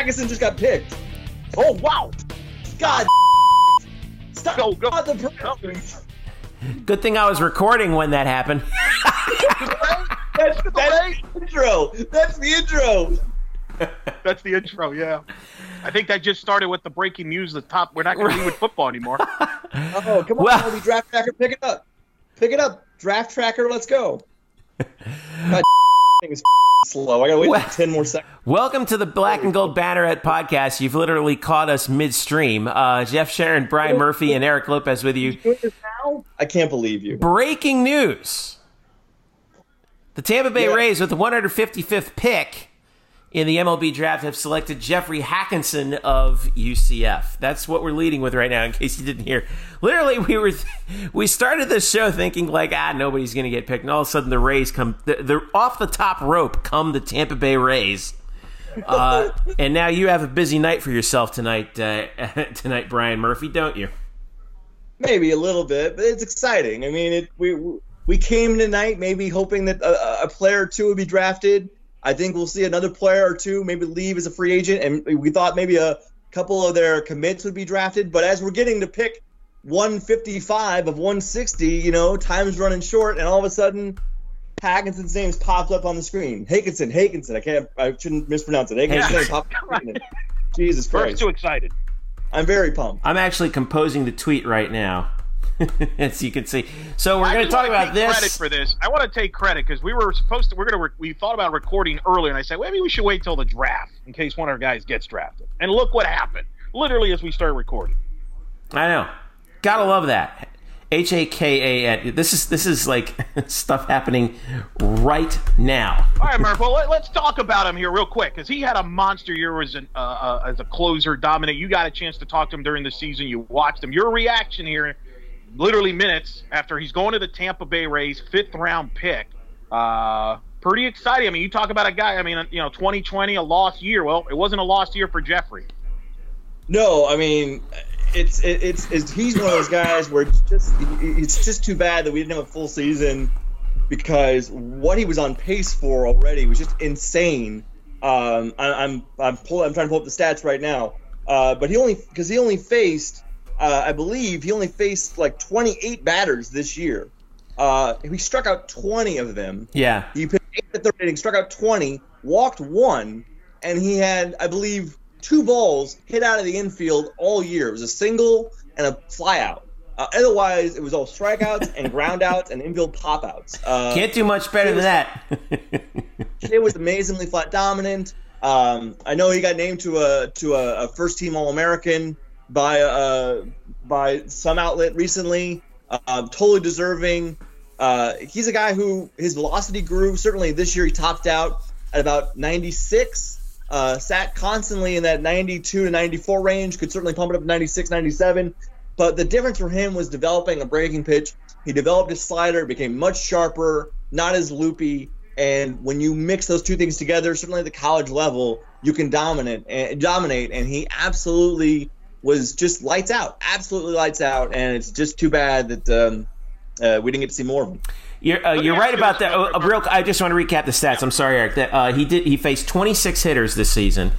Hagenson just got picked. Oh wow! God. Stop Go, go. the press. Good thing I was recording when that happened. That's, that's the intro. That's the intro. That's the intro. Yeah. I think that just started with the breaking news. The top. We're not going to be with football anymore. Oh, come on, Well- Harvey, draft tracker, pick it up. Pick it up. Draft tracker, let's go. God, thing is slow. I gotta wait Well- like 10 more seconds. Welcome to the Black and Gold Banneret podcast. You've literally caught us midstream. Uh, Jeff Sharon, Brian Murphy, and Eric Lopez with you. Doing this now? I can't believe you. Breaking news. The Tampa Bay Yeah. Rays, with the 155th pick in the MLB draft, have selected Jeffrey Hackinson of UCF. That's what we're leading with right now, in case you didn't hear. Literally, we were we started this show thinking like, ah, nobody's going to get picked, and all of a sudden the Rays come, they're off the top rope. Come the Tampa Bay Rays. Uh, and now you have a busy night for yourself tonight, uh, tonight, Brian Murphy, don't you? Maybe a little bit, but it's exciting. I mean, it, we we came tonight maybe hoping that a, a player or two would be drafted. I think we'll see another player or two maybe leave as a free agent, and we thought maybe a couple of their commits would be drafted. But as we're getting to pick 155 of 160, you know, time's running short, and all of a sudden, Hackinson's name pops up on the screen. Hakinson, Hakinson. I can't. I shouldn't mispronounce it. Hakinson's name popped up on the screen. Jesus First, Christ! too excited. I'm very pumped. I'm actually composing the tweet right now, as you can see. So we're going to talk about this. Credit for this. I want to take credit because we were supposed to. We're gonna. Re- we thought about recording earlier, and I said well, maybe we should wait till the draft in case one of our guys gets drafted. And look what happened. Literally, as we started recording. I know. Gotta love that. H A K A N. This is this is like stuff happening right now. All right, Murph. Well, let, us talk about him here real quick because he had a monster year as an uh, uh, as a closer, dominant. You got a chance to talk to him during the season. You watched him. Your reaction here, literally minutes after he's going to the Tampa Bay Rays, fifth round pick. Uh, pretty exciting. I mean, you talk about a guy. I mean, you know, 2020, a lost year. Well, it wasn't a lost year for Jeffrey. No, I mean, it's it, it's it's he's one of those guys where it's just it's just too bad that we didn't have a full season because what he was on pace for already was just insane. Um, I, I'm I'm pull, I'm trying to pull up the stats right now, uh, but he only because he only faced uh, I believe he only faced like 28 batters this year. Uh, he struck out 20 of them. Yeah. He pitched eight at the rating, struck out 20, walked one, and he had, I believe, two balls hit out of the infield all year. It was a single and a flyout. Uh, otherwise, it was all strikeouts and groundouts and infield popouts. Uh, Can't do much better than that. it was amazingly flat dominant. Um, I know he got named to a to a, a first team All American by uh, by some outlet recently. Um, totally deserving. Uh, he's a guy who his velocity grew. Certainly this year he topped out at about 96. Uh, sat constantly in that 92 to 94 range. Could certainly pump it up to 96, 97. But the difference for him was developing a breaking pitch. He developed his slider, became much sharper, not as loopy. And when you mix those two things together, certainly at the college level, you can dominate and dominate. And he absolutely was just lights out, absolutely lights out. And it's just too bad that um, uh, we didn't get to see more of him. You're, uh, you're right about that. Uh, real, I just want to recap the stats. I'm sorry, Eric. That uh, he did. He faced 26 hitters this season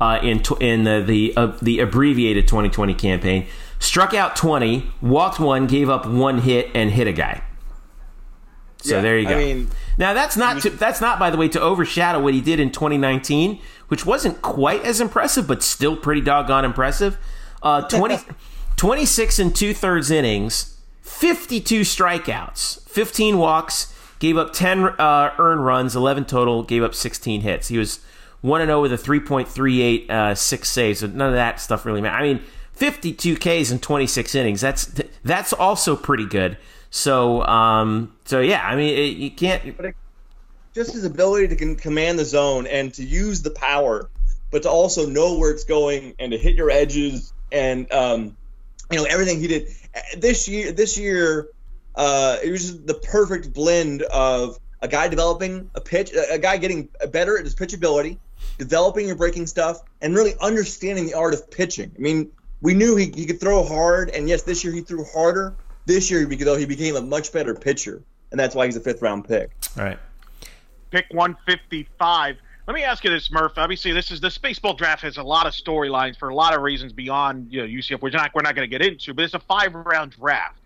uh, in tw- in the the, uh, the abbreviated 2020 campaign. Struck out 20, walked one, gave up one hit, and hit a guy. So Yeah, there you go. I mean- now that's not to, that's not by the way to overshadow what he did in 2019, which wasn't quite as impressive, but still pretty doggone impressive. Uh, 20, 26 and two thirds innings, 52 strikeouts, 15 walks, gave up 10 uh, earned runs, 11 total, gave up 16 hits. He was 1 0 with a 3.38 uh, six saves. So none of that stuff really mattered. I mean, 52 Ks in 26 innings. That's that's also pretty good. So um, so yeah, I mean, it, you can't. just his ability to con- command the zone and to use the power, but to also know where it's going and to hit your edges and um, you know everything he did this year. This year, uh, it was just the perfect blend of a guy developing a pitch, a a guy getting better at his pitchability, developing your breaking stuff, and really understanding the art of pitching. I mean, we knew he, he could throw hard, and yes, this year he threw harder. This year, though, he became a much better pitcher, and that's why he's a fifth round pick. All right. Pick 155. Let me ask you this, Murph. Obviously, this is this baseball draft has a lot of storylines for a lot of reasons beyond you know UCF. We're not we're not going to get into, but it's a five round draft.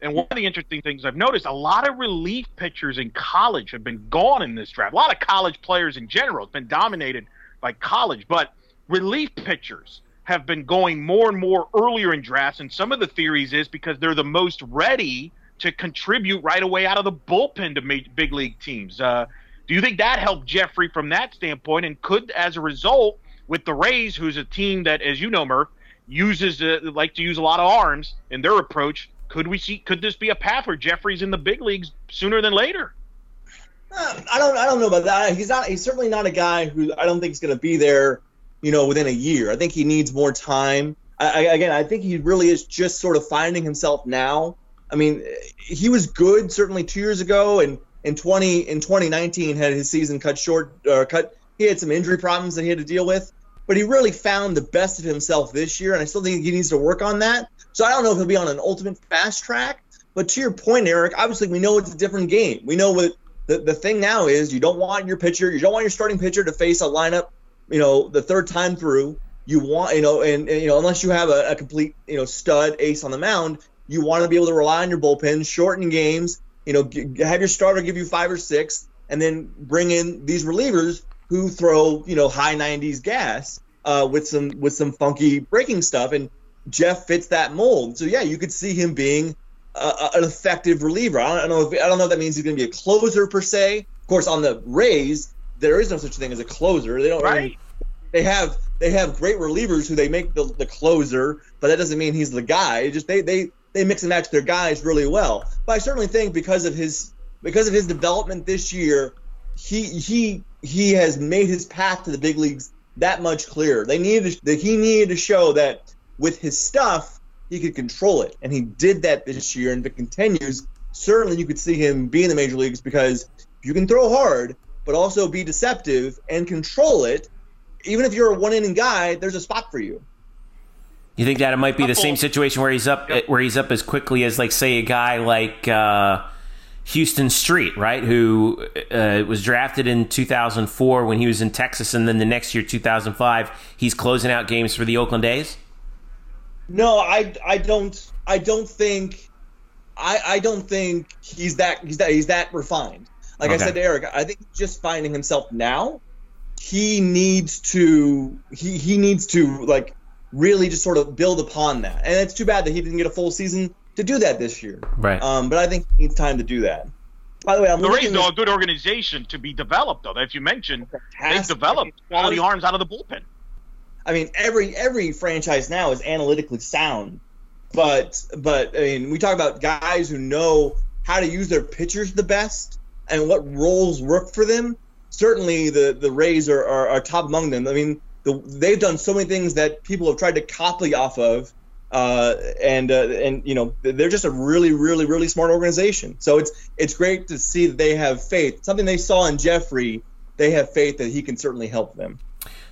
And one of the interesting things I've noticed, a lot of relief pitchers in college have been gone in this draft. A lot of college players in general have been dominated by college, but relief pitchers have been going more and more earlier in drafts. And some of the theories is because they're the most ready to contribute right away out of the bullpen to big league teams. Uh, do you think that helped Jeffrey from that standpoint? And could, as a result, with the Rays, who's a team that, as you know, Murph, uses uh, like to use a lot of arms in their approach, could we see? Could this be a path where Jeffrey's in the big leagues sooner than later? Uh, I don't. I don't know about that. He's not. He's certainly not a guy who I don't think is going to be there. You know, within a year. I think he needs more time. I, again, I think he really is just sort of finding himself now. I mean, he was good certainly two years ago, and in twenty in 2019 had his season cut short. Uh, cut. He had some injury problems that he had to deal with, but he really found the best of himself this year, and I still think he needs to work on that. So I don't know if he'll be on an ultimate fast track. But to your point, Eric, obviously we know it's a different game. We know what the, the thing now is you don't want your pitcher, you don't want your starting pitcher to face a lineup, you know, the third time through. You want, you know, and, and you know, unless you have a, a, complete, you know, stud ace on the mound, you want to be able to rely on your bullpen, shorten games, you know, g- have your starter give you five or six, and then bring in these relievers who throw, you know, high 90s gas uh, with some with some funky breaking stuff. And Jeff fits that mold. So yeah, you could see him being an effective reliever. I don't, know if I don't know if that means he's going to be a closer per se. Of course, on the Rays, there is no such thing as a closer. They don't right. Really, they have they have great relievers who they make the, the closer, but that doesn't mean he's the guy. It just they they they mix and match their guys really well. But I certainly think because of his because of his development this year, he he he has made his path to the big leagues that much clearer. They needed that he needed to show that with his stuff, he could control it. And he did that this year. And if it continues, certainly you could see him be in the major leagues because you can throw hard, but also be deceptive and control it. Even if you're a one inning guy, there's a spot for you. You think that it might be the same situation where he's up where he's up as quickly as like say a guy like uh, Huston Street, right? Who uh, was drafted in 2004 when he was in Texas, and then the next year, 2005, he's closing out games for the Oakland A's. No, I I don't I don't think I I don't think he's that he's that he's that refined. Like okay. I said to Eric, I think he's just finding himself now. He needs to he he needs to like really just sort of build upon that. And it's too bad that he didn't get a full season to do that this year. Right. Um, but I think he needs time to do that. By the way, I'm the Rays are a good organization to be developed, though. As you mentioned, they've developed quality arms out of the bullpen. I mean, every every franchise now is analytically sound, but but I mean, we talk about guys who know how to use their pitchers the best and what roles work for them. Certainly, the the Rays are, are, are top among them. I mean, the, they've done so many things that people have tried to copy off of, uh, and uh, and you know they're just a really really really smart organization. So it's it's great to see that they have faith. Something they saw in Jeffrey, they have faith that he can certainly help them.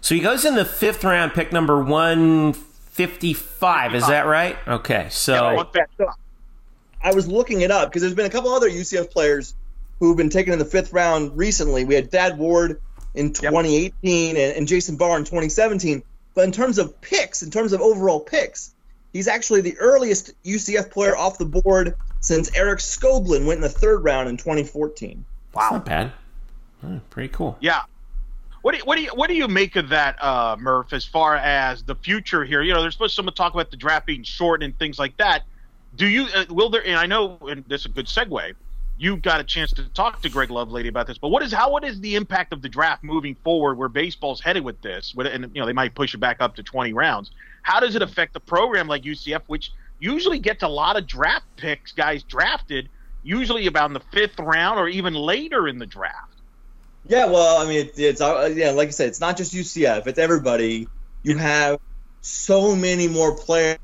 So he goes in the fifth round, pick number 155. Is that right? Okay. So. I was looking it up because there's been a couple other UCF players who've been taken in the fifth round recently. We had Thad Ward in 2018 yep. and, and Jason Barr in 2017. But in terms of picks, in terms of overall picks, he's actually the earliest UCF player off the board since Eric Skoglund went in the third round in 2014. Wow. That's not bad. Oh, pretty cool. Yeah. What do you, what do you what do you make of that, uh, Murph? As far as the future here, you know, there's supposed to someone talk about the draft being short and things like that. Do you uh, will there? And I know, and this is a good segue. You got a chance to talk to Greg Lovelady about this, but what is how what is the impact of the draft moving forward? Where baseball's headed with this, and you know they might push it back up to 20 rounds. How does it affect the program like UCF, which usually gets a lot of draft picks, guys drafted, usually about in the fifth round or even later in the draft? Yeah, well, I mean, it's, it's uh, yeah, like I said, it's not just UCF; it's everybody. You have so many more players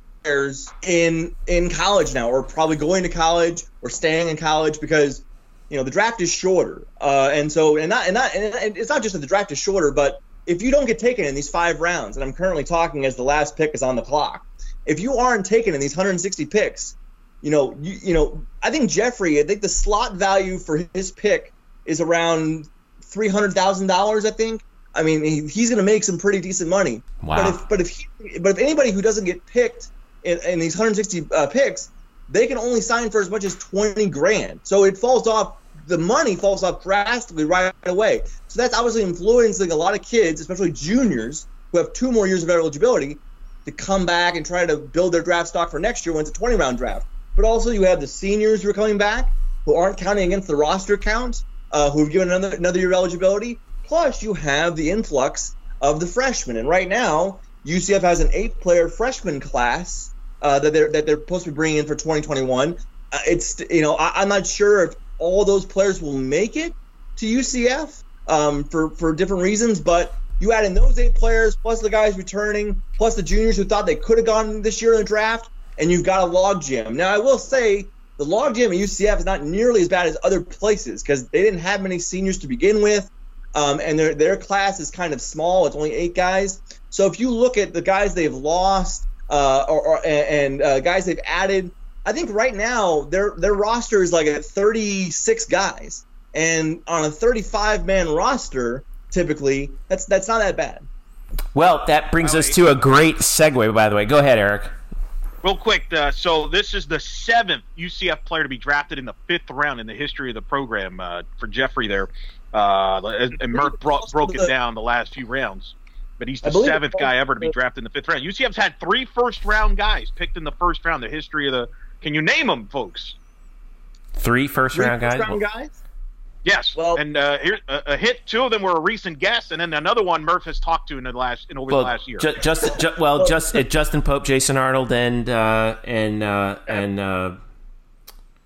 in in college now, or probably going to college or staying in college because you know the draft is shorter, uh, and so and not and not and it's not just that the draft is shorter, but if you don't get taken in these five rounds, and I'm currently talking as the last pick is on the clock, if you aren't taken in these 160 picks, you know, you, you know, I think Jeffrey, I think the slot value for his pick is around three hundred thousand dollars, I think. I mean, he, he's going to make some pretty decent money. Wow. But if but if he, but if anybody who doesn't get picked in, in these 160 uh, picks, they can only sign for as much as 20 grand. So it falls off. The money falls off drastically right away. So that's obviously influencing a lot of kids, especially juniors, who have two more years of eligibility, to come back and try to build their draft stock for next year when it's a 20 round draft. But also you have the seniors who are coming back who aren't counting against the roster count, uh, who've given another another year of eligibility. Plus you have the influx of the freshmen, and right now UCF has an eight-player freshman class uh, that they're that they're supposed to be bringing in for 2021. Uh, it's you know I, I'm not sure if all those players will make it to UCF um, for for different reasons, but you add in those eight players plus the guys returning, plus the juniors who thought they could have gone this year in the draft, and you've got a logjam. Now I will say the logjam at UCF is not nearly as bad as other places because they didn't have many seniors to begin with, um, and their their class is kind of small. It's only eight guys. So if you look at the guys they've lost uh, or, or and uh, guys they've added, I think right now their their roster is like at 36 guys, and on a 35 man roster, typically that's that's not that bad. Well, that brings us to a great segue. By the way, go ahead, Eric. Real quick, uh, so this is the seventh UCF player to be drafted in the fifth round in the history of the program uh, for Jeffrey there. Uh, and, and Murph brought, broke it down the last few rounds. But he's the seventh guy ever to be drafted in the fifth round. UCF's had three first round guys picked in the first round. The history of the. Can you name them, folks? Three first Three round guys. first round guys. Yes. Well- and uh, here a, a hit. Two of them were a recent guest, and then another one Murph has talked to in the last in over the last year. ju- just, ju- well, just uh, Justin Pope, Jason Arnold, and uh, and uh, and uh,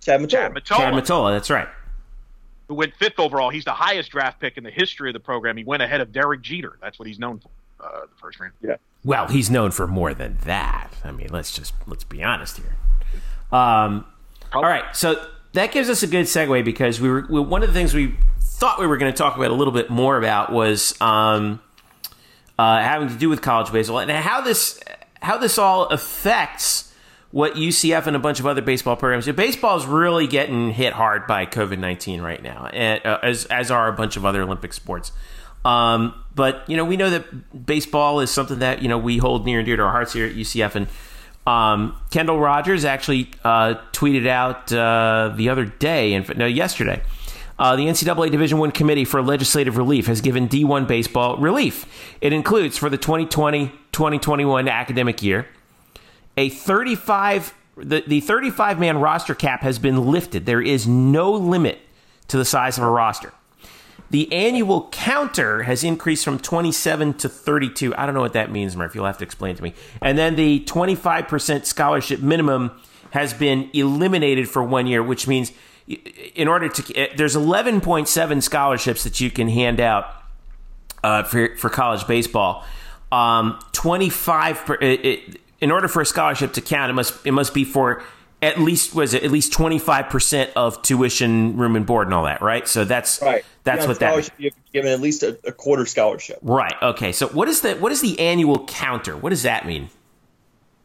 Chad Mottola. Chad Mottola, Chad Mottola. That's right. who went fifth overall. He's the highest draft pick in the history of the program. He went ahead of Derek Jeter. That's what he's known for. Uh, the first round. Yeah. Well, he's known for more than that. I mean, let's just let's be honest here. Um, all right, so that gives us a good segue because we were we, one of the things we thought we were going to talk about a little bit more about was um, uh, having to do with college baseball and how this how this all affects what UCF and a bunch of other baseball programs. do. Baseball is really getting hit hard by COVID nineteen right now, and, uh, as as are a bunch of other Olympic sports. Um, but you know, we know that baseball is something that you know we hold near and dear to our hearts here at UCF. And um, Kendall Rogers actually uh, tweeted out uh, the other day, and no, yesterday. Uh, the NCAA Division One Committee for Legislative Relief has given D1 baseball relief. It includes for the 2020-2021 academic year a 35 the, the 35 man roster cap has been lifted. There is no limit to the size of a roster. The annual counter has increased from 27 to 32. I don't know what that means, Murph. You'll have to explain to me. And then the 25% scholarship minimum has been eliminated for one year, which means in order to there's 11.7 scholarships that you can hand out uh, for for college baseball. Um, 25 per, it, it, in order for a scholarship to count, it must it must be for at least was it at least 25% of tuition, room and board and all that, right? So that's Right. that's Yeah, what that You have to be given at least a, a quarter scholarship. Right. Okay. So what is the what is the annual counter? What does that mean?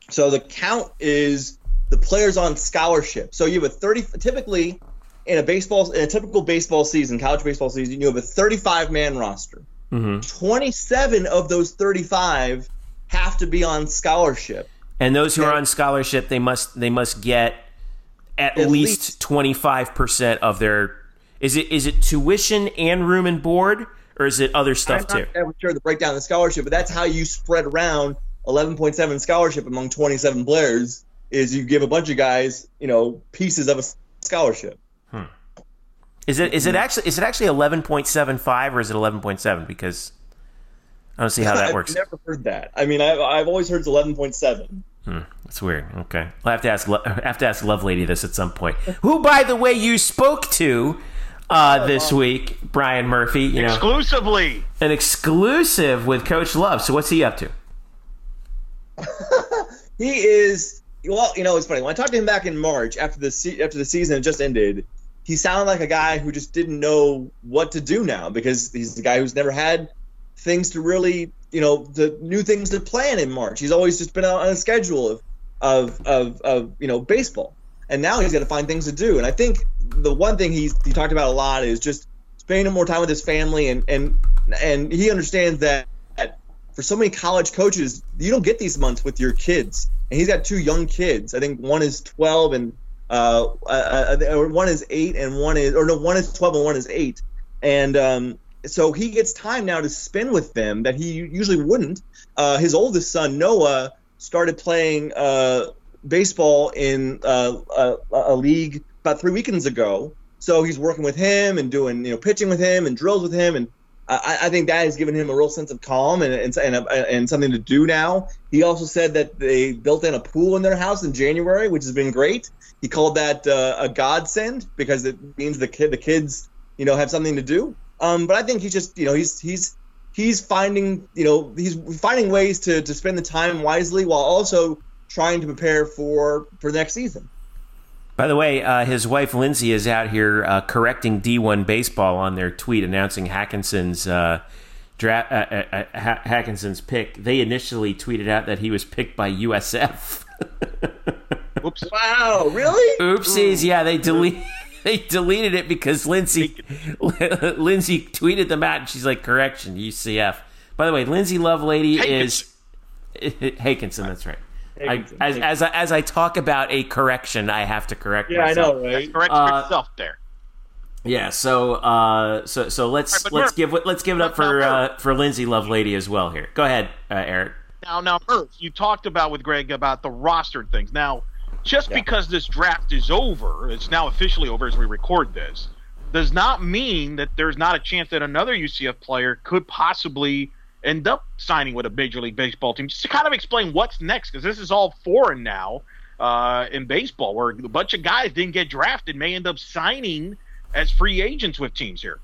So the count is the players on scholarship. So you have a 30 typically in a baseball in a typical baseball season, college baseball season, you have a 35 man roster. Mm-hmm. 27 of those 35 have to be on scholarship. And those who are on scholarship, they must they must get at, At least twenty five percent of their. Is it is it tuition and room and board, or is it other stuff too? I'm too? not exactly sure the breakdown of the scholarship, but that's how you spread around 11.7 scholarship among 27 players. Is you give a bunch of guys, you know, pieces of a scholarship. Hmm. Is it is it actually is it actually eleven point seven five or is it eleven point seven? Because I don't see how that works. I've never heard that. I mean, I've, I've always heard it's 11.7. That's weird. Okay, I'll have to ask Lo- I have to ask Lovelady this at some point. Who, by the way, you spoke to uh, this week, Brian Murphy. You know, Exclusively. an exclusive with Coach Love. So what's he up to? He is well, you know, it's funny. When I talked to him back in March after the se- after the season had just ended, he sounded like a guy who just didn't know what to do now because he's the guy who's never had things to really, you know, the new things to plan in March. He's always just been out on a schedule of of of, of you know baseball, and now he's got to find things to do. And I think the one thing he's he talked about a lot is just spending more time with his family and and and he understands that, for so many college coaches, you don't get these months with your kids. And he's got two young kids. I think one is 12 and uh, uh, uh one is eight and one is or no one is 12 and one is eight. And um, so he gets time now to spend with them that he usually wouldn't. Uh, his oldest son Noah started playing uh, baseball in uh, a, a, league about three weekends ago. So he's working with him and doing you know pitching with him and drills with him, and I, I think that has given him a real sense of calm and and, and, and something to do now. He also said that they built in a pool in their house in January, which has been great. He called that uh, a godsend because it means the kid the kids you know have something to do. Um, but I think he's just you know he's he's he's finding you know he's finding ways to to spend the time wisely while also trying to prepare for for next season. By the way, uh, his wife Lindsay is out here uh, correcting D1 baseball on their tweet announcing Hackenson's uh, draft. Uh, uh, uh, Hackenson's pick. They initially tweeted out that he was picked by USF. Oops! Wow! Really? Oopsies! Yeah, they delete. They deleted it because Lindsay Lindsay tweeted them out, and she's like, "Correction, UCF." By the way, Lindsay Lovelady is Hakenson. That's right. I, as, as, I, as I talk about a correction, I have to correct yeah, myself. I know, right? Correct uh, yourself there. Yeah, so uh, so so let's right, let's Murph, give let's give it up for uh, for Lindsay Lovelady as well here. Go ahead, uh, Eric. Now, now, Murph, you talked about with Greg about the rostered things. Now, just yeah. because this draft is over, it's now officially over as we record this, does not mean that there's not a chance that another UCF player could possibly end up signing with a Major League Baseball team. Just to kind of explain what's next, because this is all foreign now uh, in baseball, where a bunch of guys didn't get drafted may end up signing as free agents with teams here.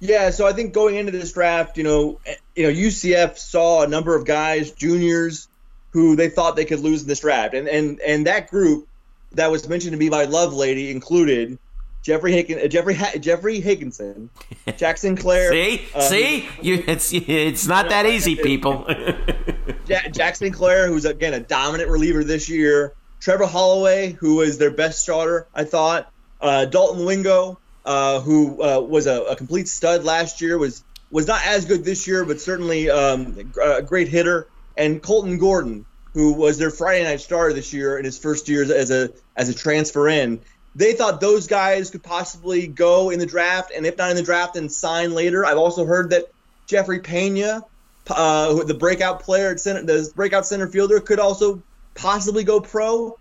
Yeah, so I think going into this draft, you know, you know, UCF saw a number of guys, juniors, who they thought they could lose in this draft, and and and that group that was mentioned to me by Lovelady included Jeffrey Hicken, uh, Jeffrey ha- Jeffrey Higginson, Jack Sinclair. see, uh, see, you, it's it's not that easy, people. Jack, Jack Sinclair, who's again a dominant reliever this year. Trevor Holloway, who was their best starter, I thought. Uh, Dalton Wingo, uh, who uh, was a, a, complete stud last year, was was not as good this year, but certainly um, a great hitter. And Colton Gordon, who was their Friday night starter this year in his first year as a as a transfer in they thought those guys could possibly go in the draft, and if not in the draft, then sign later. I've also heard that Jeffrey Pena, uh, the breakout player at center, the breakout center fielder, could also possibly go pro.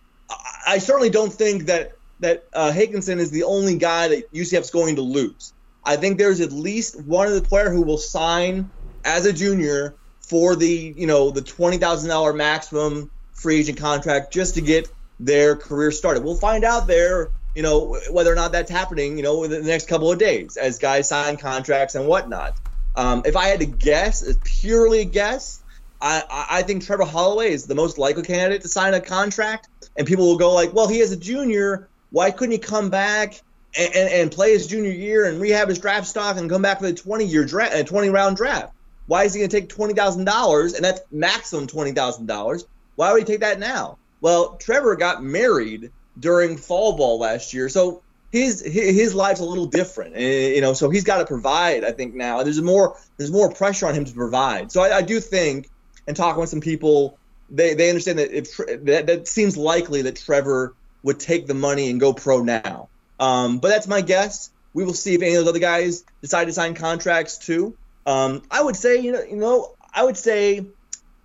I certainly don't think that that uh, Hakinson is the only guy that UCF's going to lose. I think there's at least one of the player who will sign as a junior for the you know the twenty thousand dollar maximum free agent contract just to get their career started. We'll find out there you know, whether or not that's happening, you know, within the next couple of days as guys sign contracts and whatnot. Um, if I had to guess, purely a guess, I, I think Trevor Holloway is the most likely candidate to sign a contract. And people will go like, well, he is a junior. Why couldn't he come back and, and, and play his junior year and rehab his draft stock and come back for the 20 year draft, a 20 round draft? Why is he going to take twenty thousand dollars and that's maximum twenty thousand dollars? Why would he take that now? Well, Trevor got married during fall ball last year. So his his life's a little different, eh, you know. So he's got to provide. I think now there's more there's more pressure on him to provide. So I, I do think, and talking with some people, they they understand that if that, that seems likely that Trevor would take the money and go pro now. Um, but that's my guess. We will see if any of those other guys decide to sign contracts too. Um, I would say, you know, you know, I would say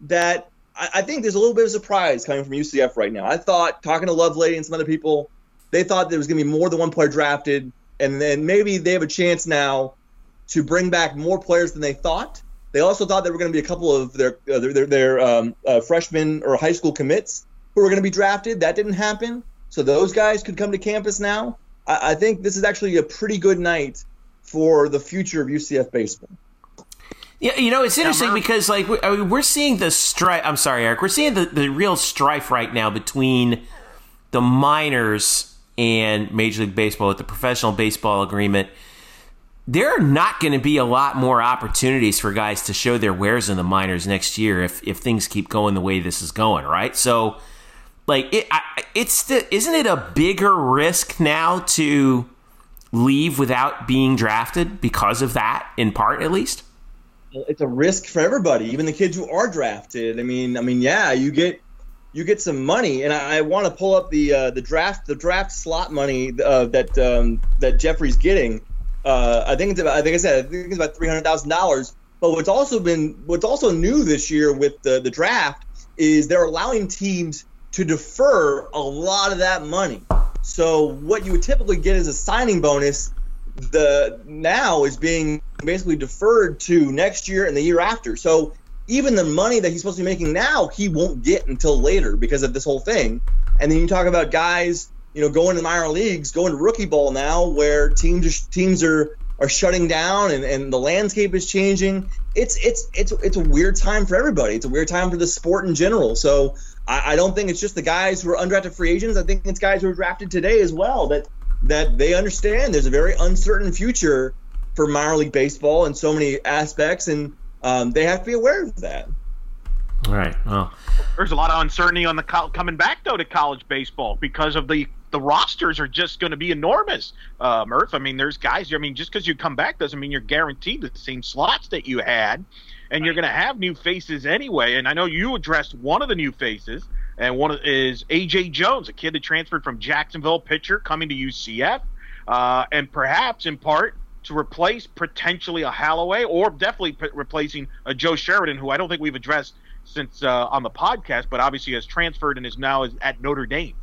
that I, I, think there's a little bit of surprise coming from UCF right now. I thought talking to Lovelady and some other people, they thought there was going to be more than one player drafted, and then maybe they have a chance now to bring back more players than they thought. They also thought there were going to be a couple of their uh, their, their um, uh, freshmen or high school commits who were going to be drafted. That didn't happen, so those guys could come to campus now. I, I think this is actually a pretty good night for the future of UCF baseball. Yeah, you know, it's interesting because like we, I mean, we're seeing the strife. I'm sorry, Eric. We're seeing the, the real strife right now between the minors and Major League Baseball with the professional baseball agreement. There are not going to be a lot more opportunities for guys to show their wares in the minors next year if if things keep going the way this is going, right? So, like, it, I, it's the, isn't it a bigger risk now to leave without being drafted because of that, in part at least? It's a risk for everybody, even the kids who are drafted. I mean, I mean, yeah, you get you get some money, and I, I want to pull up the uh, the draft the draft slot money uh, that um, that Jeffrey's getting. Uh, I think it's about, I think I said I think it's about three hundred thousand dollars. But what's also been what's also new this year with the the draft is they're allowing teams to defer a lot of that money. So what you would typically get as a signing bonus, the now is being basically deferred to next year and the year after. So even the money that he's supposed to be making now, he won't get until later because of this whole thing. And then you talk about guys, you know, going to minor leagues, going to rookie ball now, where teams are, teams are are shutting down and, and the landscape is changing. It's it's it's it's a weird time for everybody. It's a weird time for the sport in general. So I, I don't think it's just the guys who are undrafted free agents. I think it's guys who are drafted today as well that that they understand there's a very uncertain future for minor league baseball in so many aspects, and um, they have to be aware of that. All right. Well, there's a lot of uncertainty on the co- coming back though to college baseball because of the the rosters are just going to be enormous. Uh, Murph, I mean, there's guys. I mean, just because you come back doesn't mean you're guaranteed the same slots that you had, and right. you're going to have new faces anyway. And I know you addressed one of the new faces, and one is AJ Jones, a kid that transferred from Jacksonville, pitcher coming to UCF, uh, and perhaps in part to replace potentially a Holloway or definitely p- replacing a Joe Sheridan, who I don't think we've addressed since uh, on the podcast, but obviously has transferred and is now at Notre Dame.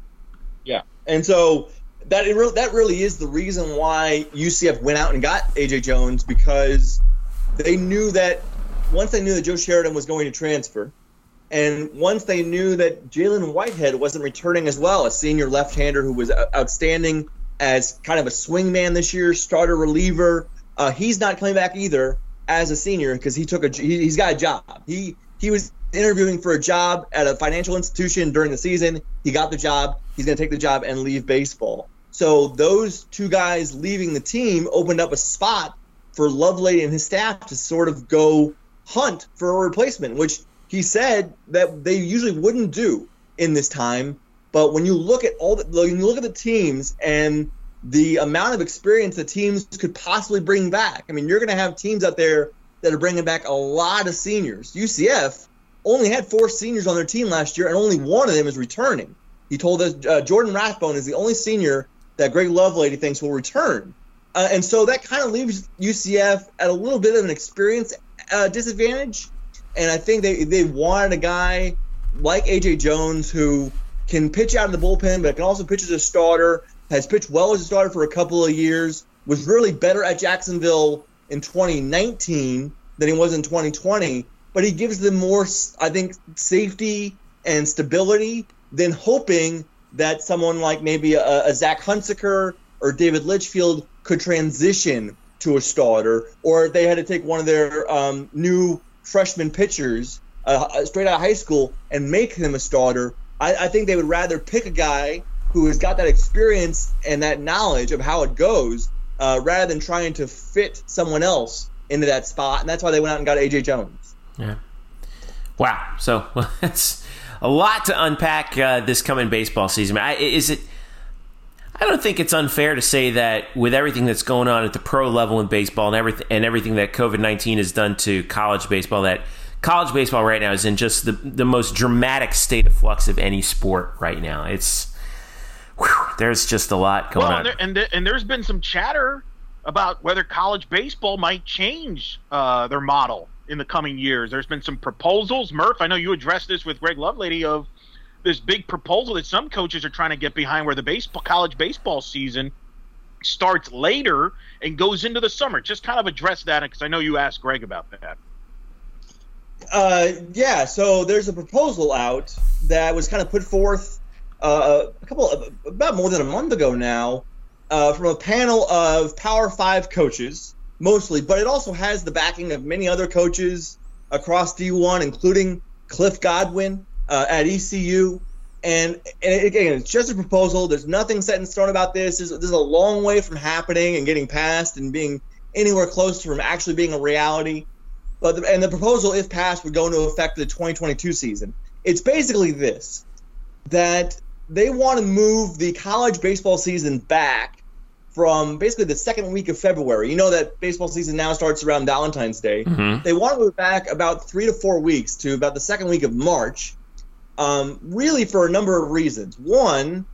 Yeah, and so that re- that really is the reason why UCF went out and got AJ Jones because they knew that once they knew that Joe Sheridan was going to transfer, and once they knew that Jalen Whitehead wasn't returning as well, a senior left-hander who was outstanding as kind of a swingman this year, starter reliever, uh, he's not coming back either as a senior because he took a he, he's got a job. He he was interviewing for a job at a financial institution during the season. He got the job. He's going to take the job and leave baseball. So those two guys leaving the team opened up a spot for Lovelady and his staff to sort of go hunt for a replacement, which he said that they usually wouldn't do in this time. But when you look at all the, when you look at the teams and the amount of experience the teams could possibly bring back, I mean, you're going to have teams out there that are bringing back a lot of seniors. UCF only had four seniors on their team last year, and only one of them is returning. He told us uh, Jordan Rathbone is the only senior that Greg Lovelady thinks will return. Uh, and so that kind of leaves UCF at a little bit of an experience uh, disadvantage. And I think they, they wanted a guy like AJ Jones who can pitch out of the bullpen, but can also pitch as a starter, has pitched well as a starter for a couple of years, was really better at Jacksonville in 2019 than he was in 2020. But he gives them more, I think, safety and stability than hoping that someone like maybe a, a Zach Hunsaker or David Litchfield could transition to a starter, or they had to take one of their um, new freshman pitchers uh, straight out of high school and make him a starter. I, I, think they would rather pick a guy who has got that experience and that knowledge of how it goes, uh, rather than trying to fit someone else into that spot. And that's why they went out and got AJ Jones. Yeah. Wow. So that's a lot to unpack uh, this coming baseball season. I, is it? I don't think it's unfair to say that with everything that's going on at the pro level in baseball and everything and everything that COVID nineteen has done to college baseball, that college baseball right now is in just the the most dramatic state of flux of any sport right now. It's whew, there's just a lot going well, on, there, and there, and there's been some chatter about whether college baseball might change uh, their model in the coming years. There's been some proposals. Murph, I know you addressed this with Greg Lovelady of this big proposal that some coaches are trying to get behind where the baseball college baseball season starts later and goes into the summer. Just kind of address that because I know you asked Greg about that. Uh, yeah, so there's a proposal out that was kind of put forth uh, a couple of, about more than a month ago now uh, from a panel of Power Five coaches, mostly, but it also has the backing of many other coaches across D1, including Cliff Godwin, uh, at ECU. And, and again, it's just a proposal. There's nothing set in stone about this. This, this is a long way from happening and getting passed and being anywhere close to from actually being a reality. But the, and the proposal, if passed, would go into effect the 2022 season. It's basically this: that they want to move the college baseball season back from basically the second week of February. You know that baseball season now starts around Valentine's Day. Mhm. They want to move back about three to four weeks to about the second week of March, um, really for a number of reasons. One,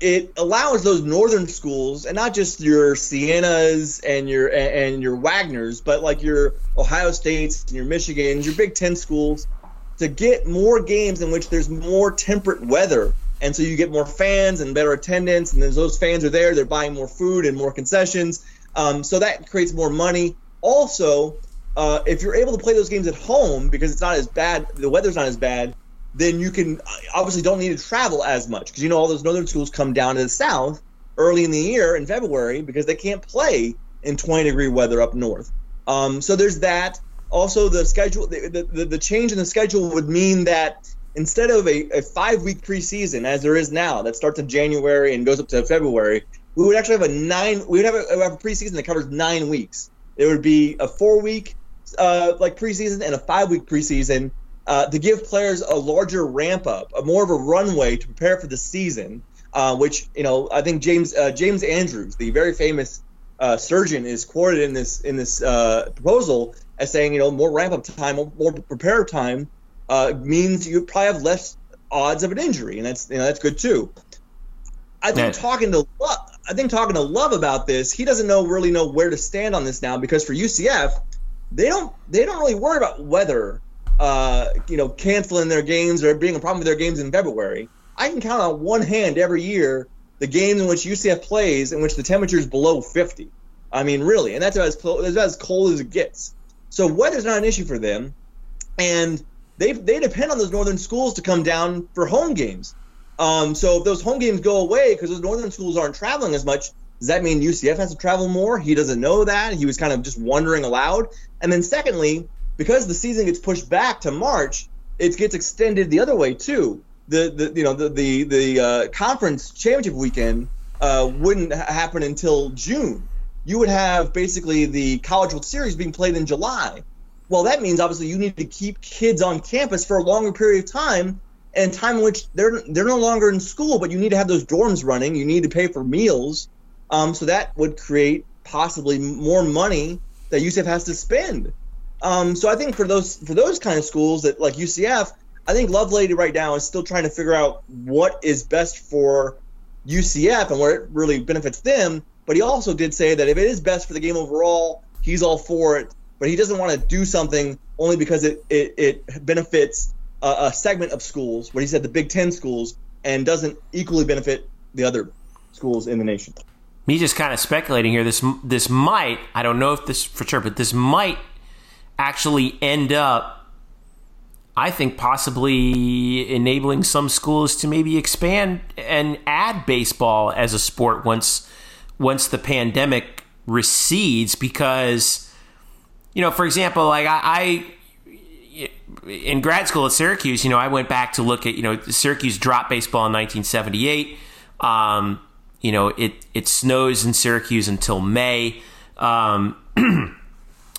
it allows those northern schools, and not just your Sienas and your and, your Wagners, but like your Ohio States and your Michigans, your Big Ten schools, to get more games in which there's more temperate weather. And so you get more fans and better attendance and those fans are there they're buying more food and more concessions. Um, so that creates more money. Also uh, if you're able to play those games at home because it's not as bad the weather's not as bad then you can obviously don't need to travel as much because you know all those northern schools come down to the south early in the year in february because they can't play in 20 degree weather up north um, so there's that also the schedule the, the, the change in the schedule would mean that instead of a, a five week preseason as there is now that starts in January and goes up to February, we would actually have a nine. We would have a, have a preseason that covers nine weeks. It would be a four week uh, like preseason and a five week preseason uh, to give players a larger ramp up, a more of a runway to prepare for the season. Uh, which you know, I think James uh, James Andrews, the very famous uh, surgeon, is quoted in this in this uh, proposal as saying, you know, more ramp up time, more prepare time uh, means you probably have less odds of an injury, and that's you know that's good too. I think Yeah. talking to Love, I think talking to Love about this, he doesn't know really know where to stand on this now because for UCF, they don't they don't really worry about weather, uh, you know, canceling their games or being a problem with their games in February. I can count on one hand every year the games in which UCF plays in which the temperature is below 50. I mean, really, and that's about as, about as cold as it gets. So weather's not an issue for them, and they they depend on those northern schools to come down for home games. Um, so if those home games go away because those northern schools aren't traveling as much, does that mean UCF has to travel more? He doesn't know that. He was kind of just wondering aloud. And then secondly, because the season gets pushed back to March, it gets extended the other way too. The, the you know the the, the uh, conference championship weekend uh, wouldn't ha- happen until June. You would have basically the College World Series being played in July. Well, that means obviously you need to keep kids on campus for a longer period of time, and time in which they're they're no longer in school, but you need to have those dorms running. You need to pay for meals, um, so that would create possibly more money that UCF has to spend. Um, so I think for those for those kind of schools that like UCF, I think Lovelady right now is still trying to figure out what is best for UCF and where it really benefits them. But he also did say that if it is best for the game overall, he's all for it. But he doesn't want to do something only because it it, it benefits a, a segment of schools. What he said, the Big Ten schools, and doesn't equally benefit the other schools in the nation. Me just kind of speculating here. This this might I don't know if this for sure, but this might actually end up. I think possibly enabling some schools to maybe expand and add baseball as a sport once once the pandemic recedes because you know for example like I, I in grad school at Syracuse you know I went back to look at you know Syracuse dropped baseball in 1978 um, you know it it snows in Syracuse until May um,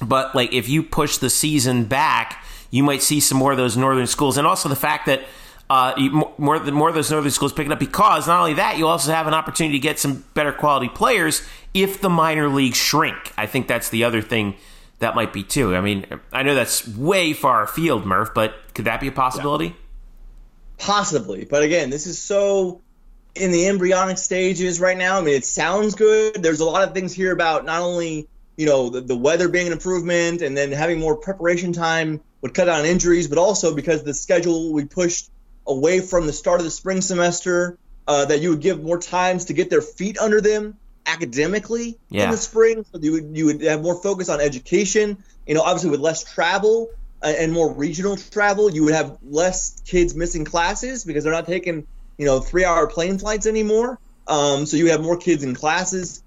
but like if you push the season back you might see some more of those northern schools and also the fact that uh, more more more of those northern schools picking up because not only that you also have an opportunity to get some better quality players if the minor leagues shrink. I think that's the other thing that might be too. I mean, I know that's way far afield, Murph, but could that be a possibility? Possibly, but again, this is so in the embryonic stages right now. I mean, it sounds good. There's a lot of things here about not only you know the, the weather being an improvement and then having more preparation time would cut down injuries, but also because the schedule we pushed away from the start of the spring semester, uh, that you would give more times to get their feet under them academically Yeah. in the spring. So you would you would have more focus on education. You know, obviously with less travel uh, and more regional travel, you would have less kids missing classes because they're not taking you know three hour plane flights anymore. Um, so you have more kids in classes.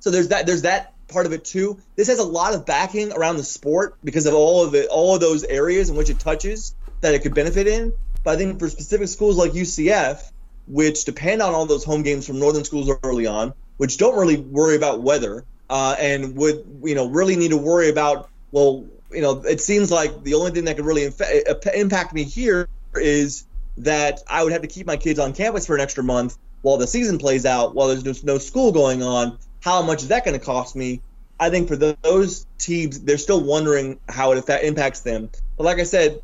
So there's that there's that part of it too. This has a lot of backing around the sport because of all of it, all of those areas in which it touches that it could benefit in. But I think for specific schools like UCF, which depend on all those home games from northern schools early on, which don't really worry about weather, uh, and would you know really need to worry about well, you know, it seems like the only thing that could really inf- impact me here is that I would have to keep my kids on campus for an extra month while the season plays out, while there's no school going on. How much is that going to cost me? I think for those teams, they're still wondering how it that impacts them. But like I said,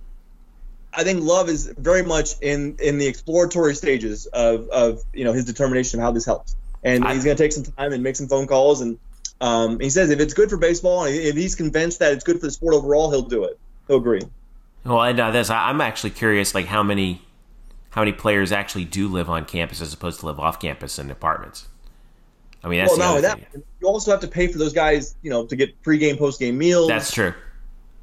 I think Love is very much in in the exploratory stages of of you know his determination of how this helps, and I, he's going to take some time and make some phone calls. And um, he says if it's good for baseball, and if he's convinced that it's good for the sport overall, he'll do it. He'll agree. Well, and uh, this I'm actually curious, like how many how many players actually do live on campus as opposed to live off campus in apartments. I mean, that's well, not only that, you also have to pay for those guys, you know, to get pregame, postgame meals. That's true.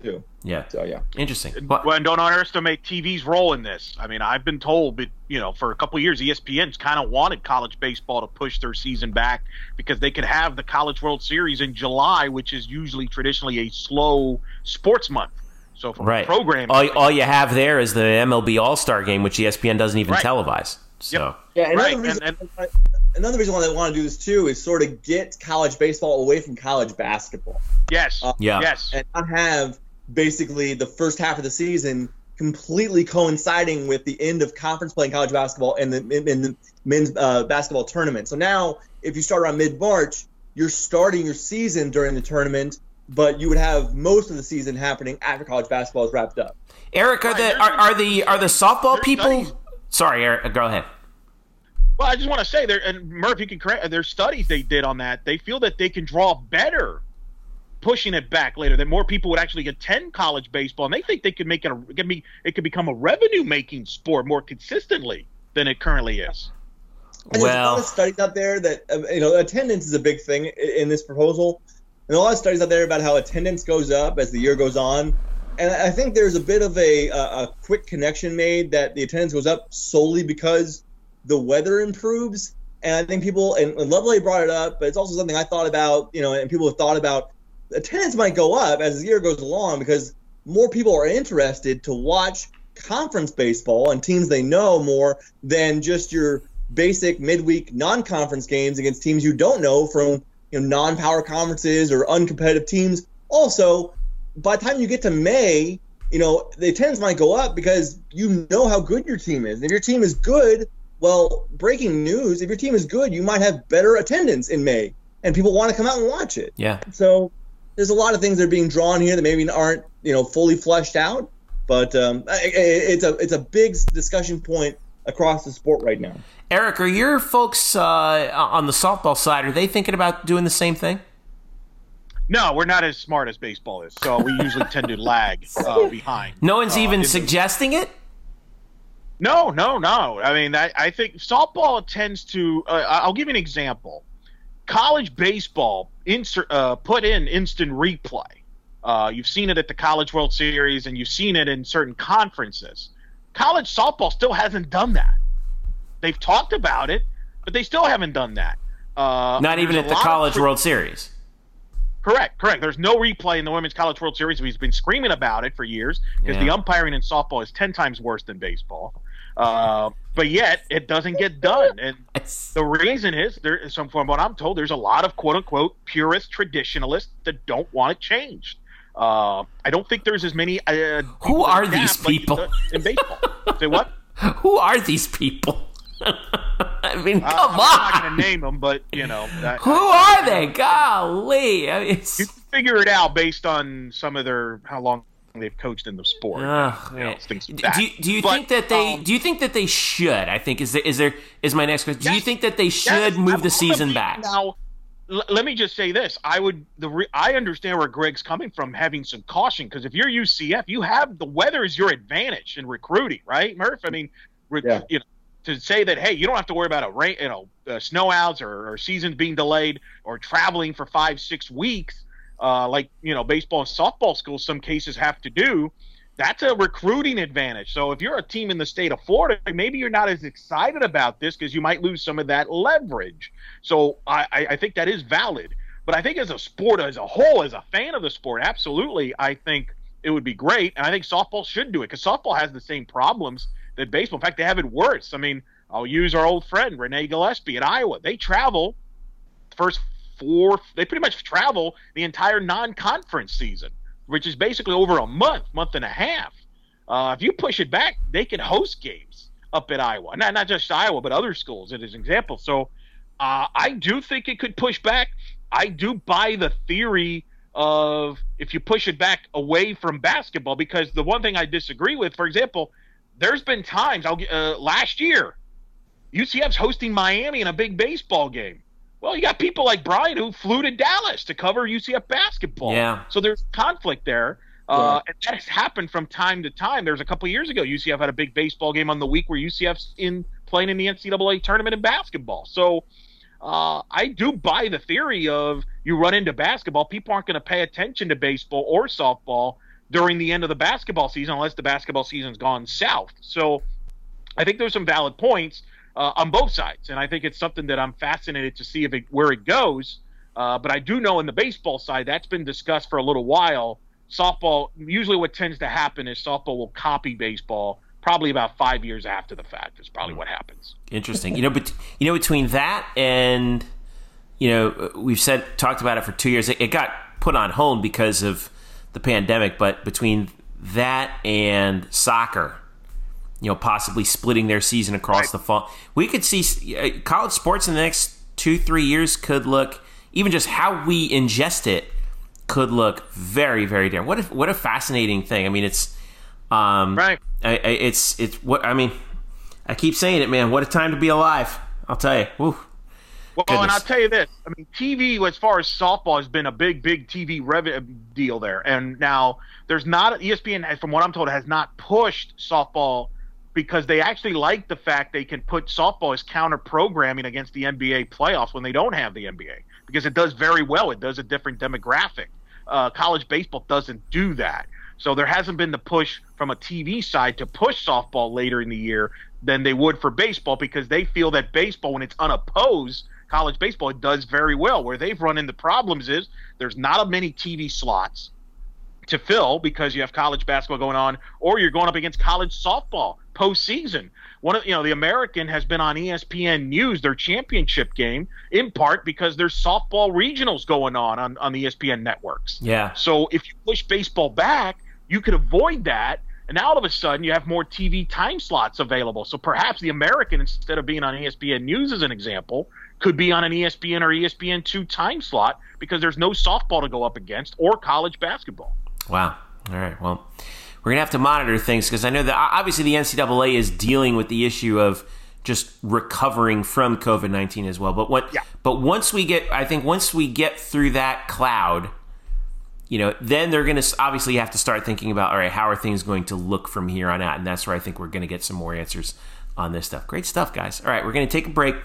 Too. Yeah. So yeah. Interesting. Well, and don't underestimate TV's role in this. I mean, I've been told, but you know, for a couple years, ESPN's kind of wanted college baseball to push their season back because they could have the College World Series in July, which is usually traditionally a slow sports month. So from right. program, all, all you have there is the MLB All Star Game, which ESPN doesn't even right. televise. So yep. yeah, another right. reason, and, and, another reason why they want to do this too is sort of get college baseball away from college basketball. Yes. Uh, yeah. Yes. And not have basically the first half of the season completely coinciding with the end of conference play in college basketball and the, in the men's uh, basketball tournament. So now, if you start around mid March, you're starting your season during the tournament but you would have most of the season happening after college basketball is wrapped up. Eric, are the are, are the are the softball people? Sorry, Eric, go ahead. Well, I just want to say there, and Murph, you can correct. There's studies they did on that. They feel that they can draw better pushing it back later. That more people would actually attend college baseball, and they think they could make it a it could, be, it could become a revenue making sport more consistently than it currently is. And well, there's a lot of studies out there that uh, you know attendance is a big thing in this proposal. And a lot of studies out there about how attendance goes up as the year goes on. And I think there's a bit of a, a, a quick connection made that the attendance goes up solely because the weather improves. And I think people, and, Lovelady brought it up, but it's also something I thought about, you know, and people have thought about. Attendance might go up as the year goes along because more people are interested to watch conference baseball and teams they know more than just your basic midweek non-conference games against teams you don't know from you know non-power conferences or uncompetitive teams. Also, by the time you get to May, you know the attendance might go up because you know how good your team is. And if your team is good, well, breaking news: if your team is good, you might have better attendance in May, and people want to come out and watch it. Yeah. So there's a lot of things that are being drawn here that maybe aren't you know fully fleshed out, but um, it's a it's a big discussion point across the sport right now. Eric, are your folks uh, on the softball side? Are they thinking about doing the same thing? No, we're not as smart as baseball is, so we usually tend to lag uh, behind. No one's uh, even suggesting it. No, no, no. I mean, I, I think softball tends to. Uh, I'll give you an example. College baseball insert, uh, put in instant replay. Uh, you've seen it at the College World Series, and you've seen it in certain conferences. College softball still hasn't done that. They've talked about it, but they still haven't done that. Uh, Not even at the College World Series. Correct, correct. There's no replay in the Women's College World Series. We've been screaming about it for years because yeah. the umpiring in softball is 10 times worse than baseball. Uh, but yet, it doesn't get done. And the reason is, there, from what I'm told, there's a lot of quote unquote purist traditionalists that don't want it changed. Uh, I don't think there's as many. Uh, Who are these people like in baseball? Say what? Who are these people? I mean, uh, come on. I'm not going to name them, but you know. Who I, are they? Golly, I mean, you can figure it out based on some of their how long they've coached in the sport. Uh, you know, things like do, you, do you but, think that they um, do you think that they should? I think is there, is there is my next question. Yes, do you think that they should yes, move I'm the season back? Now, l- let me just say this: I would the re- I understand where Greg's coming from, having some caution because if you're UCF, you have the weather is your advantage in recruiting, right, Murph? I mean, re- yeah. you know to say that hey, you don't have to worry about a rain, you know, uh, snowouts or, or seasons being delayed or traveling for five, six weeks, uh, like you know, baseball and softball schools some cases have to do. That's a recruiting advantage. So if you're a team in the state of Florida, maybe you're not as excited about this because you might lose some of that leverage. So I, I think that is valid. But I think as a sport as a whole, as a fan of the sport, absolutely, I think it would be great. And I think softball should do it because softball has the same problems that baseball. In fact, they have it worse. I mean, I'll use our old friend Renee Gillispie at Iowa. They travel first four. They pretty much travel the entire non-conference season, which is basically over a month, month and a half. Uh, if you push it back, they can host games up at Iowa. Not not just Iowa, but other schools as an example. So uh, I do think it could push back. I do buy the theory of if you push it back away from basketball, because the one thing I disagree with, for example, there's been times I'll uh, last year, UCF's hosting Miami in a big baseball game. Well, you got people like Brian who flew to Dallas to cover UCF basketball. Yeah. So there's conflict there. Uh, and that has happened from time to time. There's a couple years ago, UCF had a big baseball game on the week where UCF's in playing in the NCAA tournament in basketball. So uh, I do buy the theory of you run into basketball, people aren't going to pay attention to baseball or softball during the end of the basketball season unless the basketball season's gone south. So I think there's some valid points uh, on both sides, and I think it's something that I'm fascinated to see if it, where it goes. Uh, but I do know in the baseball side that's been discussed for a little while. Softball usually what tends to happen is softball will copy baseball probably about five years after the fact is probably what happens. Interesting. You know, but you know between that and you know we've said talked about it for two years. It, it got put on hold because of the pandemic, but between that and soccer, you know, possibly splitting their season across Right. the fall, we could see uh, college sports in the next two three years could look even just how we ingest it could look very very different. What if what a fascinating thing. I mean, it's um, Right. I, I, it's it's what I mean. I keep saying it, man. What a time to be alive! I'll tell you. Woo. Well, and I'll tell you this. I mean, TV, as far as softball, has been a big, big TV revenue deal there. And now there's not ESPN, from what I'm told, has not pushed softball because they actually like the fact they can put softball as counter programming against the NBA playoffs when they don't have the NBA because it does very well. It does a different demographic. Uh, college baseball doesn't do that. So there hasn't been the push from a TV side to push softball later in the year than they would for baseball because they feel that baseball, when it's unopposed, college baseball, it does very well. Where they've run into problems is there's not a many TV slots to fill because you have college basketball going on, or you're going up against college softball postseason. One of you know the American has been on ESPN News their championship game in part because there's softball regionals going on on, on the ESPN networks. Yeah. So if you push baseball back, you could avoid that. And now all of a sudden you have more TV time slots available. So perhaps the American, instead of being on ESPN News as an example, could be on an ESPN or ESPN2 time slot because there's no softball to go up against or college basketball. Wow. All right. Well, we're gonna have to monitor things because I know that obviously the NCAA is dealing with the issue of just recovering from COVID nineteen as well. But what? Yeah. But once we get, I think once we get through that cloud, you know, then they're gonna obviously have to start thinking about all right, how are things going to look from here on out, and that's where I think we're gonna get some more answers on this stuff. Great stuff, guys. All right, we're gonna take a break.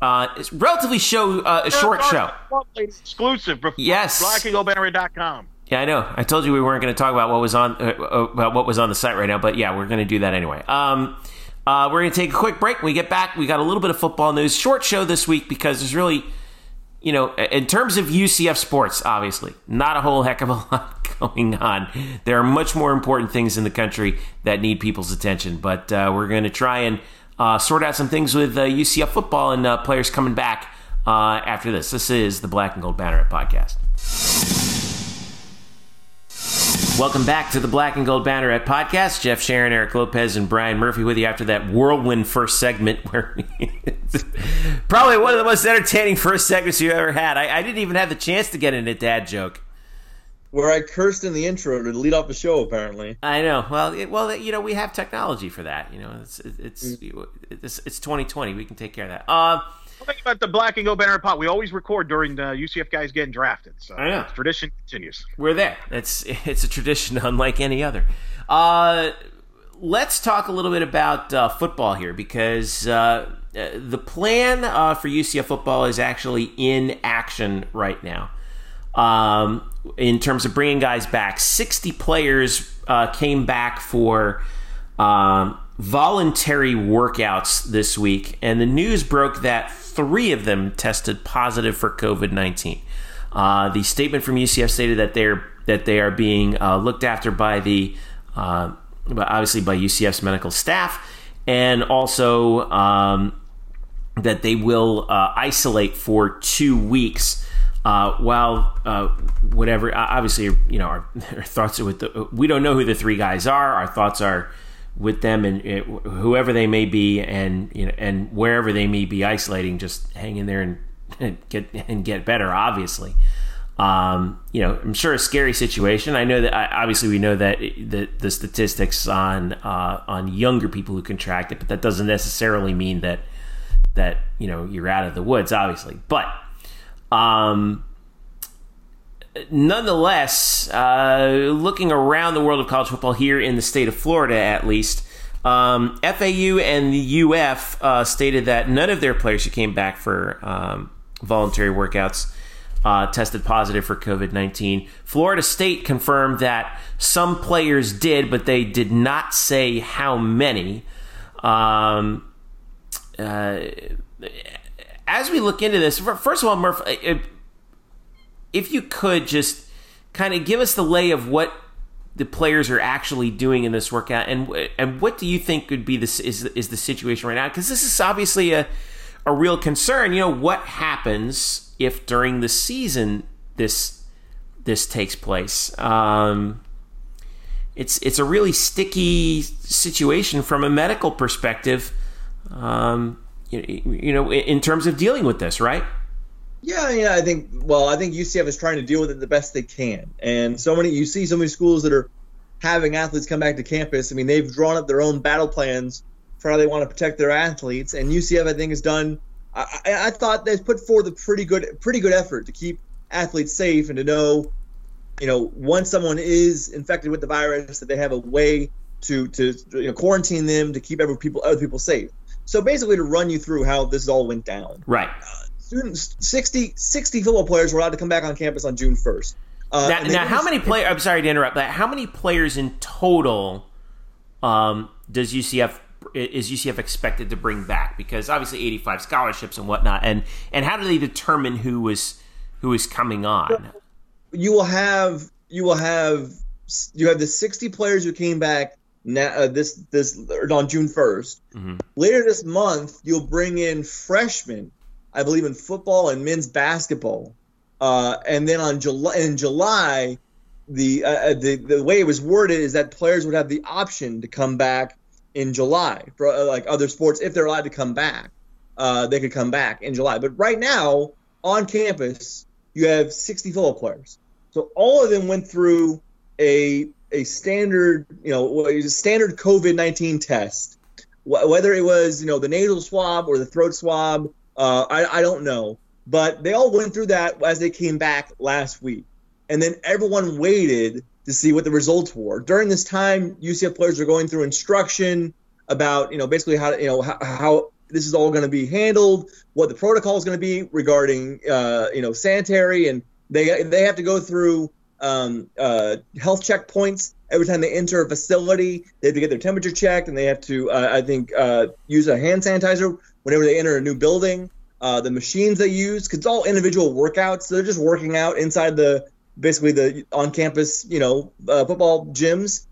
Uh, it's relatively show uh, a short show. Exclusive. before Yes. BlackandGoldBanner.com. Yeah, I know. I told you we weren't going to talk about what was on uh, uh, about what was on the site right now, but yeah, we're going to do that anyway. Um, uh, we're going to take a quick break. When we get back, we got a little bit of football news. Short show this week because there's really, you know, in terms of UCF sports, obviously, not a whole heck of a lot going on. There are much more important things in the country that need people's attention, but uh, we're going to try and uh, sort out some things with uh, UCF football and uh, players coming back uh, after this. This is the Black and Gold Banneret podcast. Welcome back to the Black and Gold Banneret podcast. Jeff Sharon, Eric Lopez, and Brian Murphy with you after that whirlwind first segment, where probably one of the most entertaining first segments you ever had. I, I didn't even have the chance to get in a dad joke. Where I cursed in the intro to lead off the show, apparently. I know. Well, it, well, you know, we have technology for that. You know, it's it's it's, it's 2020. We can take care of that. Uh, thing about the Black and Gold Banner pot, we always record during the UCF guys getting drafted. So I know. tradition continues. we're there. It's it's a tradition unlike any other. Uh, let's talk a little bit about uh, football here because uh, uh, the plan uh, for UCF football is actually in action right now. Um, in terms of bringing guys back, 60 players uh, came back for um, voluntary workouts this week, and the news broke that three of them tested positive for COVID 19. Uh, the statement from UCF stated that they're that they are being uh, looked after by the uh, obviously by UCF's medical staff, and also um, that they will uh, isolate for two weeks. Uh, while uh, whatever, obviously, you know, our, our thoughts are with the. We don't know who the three guys are. Our thoughts are with them and uh, whoever they may be, and you know, and wherever they may be isolating. Just hang in there and get and get better. Obviously, um, you know, I'm sure a scary situation. I know that obviously we know that the the statistics on uh, on younger people who contract it, but that doesn't necessarily mean that that you know you're out of the woods. Obviously, but um, nonetheless, uh, looking around the world of college football here in the state of Florida, at least. Um, FAU and the UF uh, stated that none of their players who came back for um, voluntary workouts uh, tested positive for COVID 19. Florida State confirmed that some players did, but they did not say how many. Um, uh, as we look into this, first of all, Murph, if you could just kind of give us the lay of what the players are actually doing in this workout, and and what do you think could be this is is the situation right now? Because this is obviously a a real concern. You know what happens if during the season this this takes place. Um, it's it's a really sticky situation from a medical perspective. Um, you, you, know, in terms of dealing with this, right? Yeah, yeah. I think. Well, I think UCF is trying to deal with it the best they can, and so many. You see so many schools that are having athletes come back to campus. I mean, they've drawn up their own battle plans for how they want to protect their athletes, and UCF, I think, has done I, I thought they put forth a pretty good pretty good effort to keep athletes safe and to know, you know, once someone is infected with the virus, that they have a way to to you know, quarantine them to keep other people other people safe. So basically, to run you through how this all went down. Right. Uh, students, 60, 60 football players were allowed to come back on campus on June first. Uh, now, now how many players? I'm sorry to interrupt, but how many players in total um, does UCF is UCF expected to bring back? Because obviously, 85 scholarships and whatnot, and and how do they determine who was who is coming on? You will have you will have you have the 60 players who came back now uh, this this on June 1st. Mm-hmm. Later this month, you'll bring in freshmen, I believe in football and men's basketball, uh, and then on July in July. The, uh, uh, the the way it was worded is that players would have the option to come back in July for uh, like other sports if they're allowed to come back. Uh, they could come back in July. But right now on campus, you have 60 football players. So all of them went through a a standard, you know, standard COVID 19 test. Whether it was, you know, the nasal swab or the throat swab, uh, I, I don't know. But they all went through that as they came back last week. And then everyone waited to see what the results were. During this time, UCF players are going through instruction about, you know, basically how, you know, how, how this is all going to be handled, what the protocol is going to be regarding, uh, you know, sanitary, and they they have to go through um, uh, health checkpoints every time they enter a facility. They have to get their temperature checked, and they have to, uh, I think, uh, use a hand sanitizer whenever they enter a new building. Uh, the machines they use, because it's all individual workouts. So they're just working out inside the basically the on-campus, you know, uh, football gyms.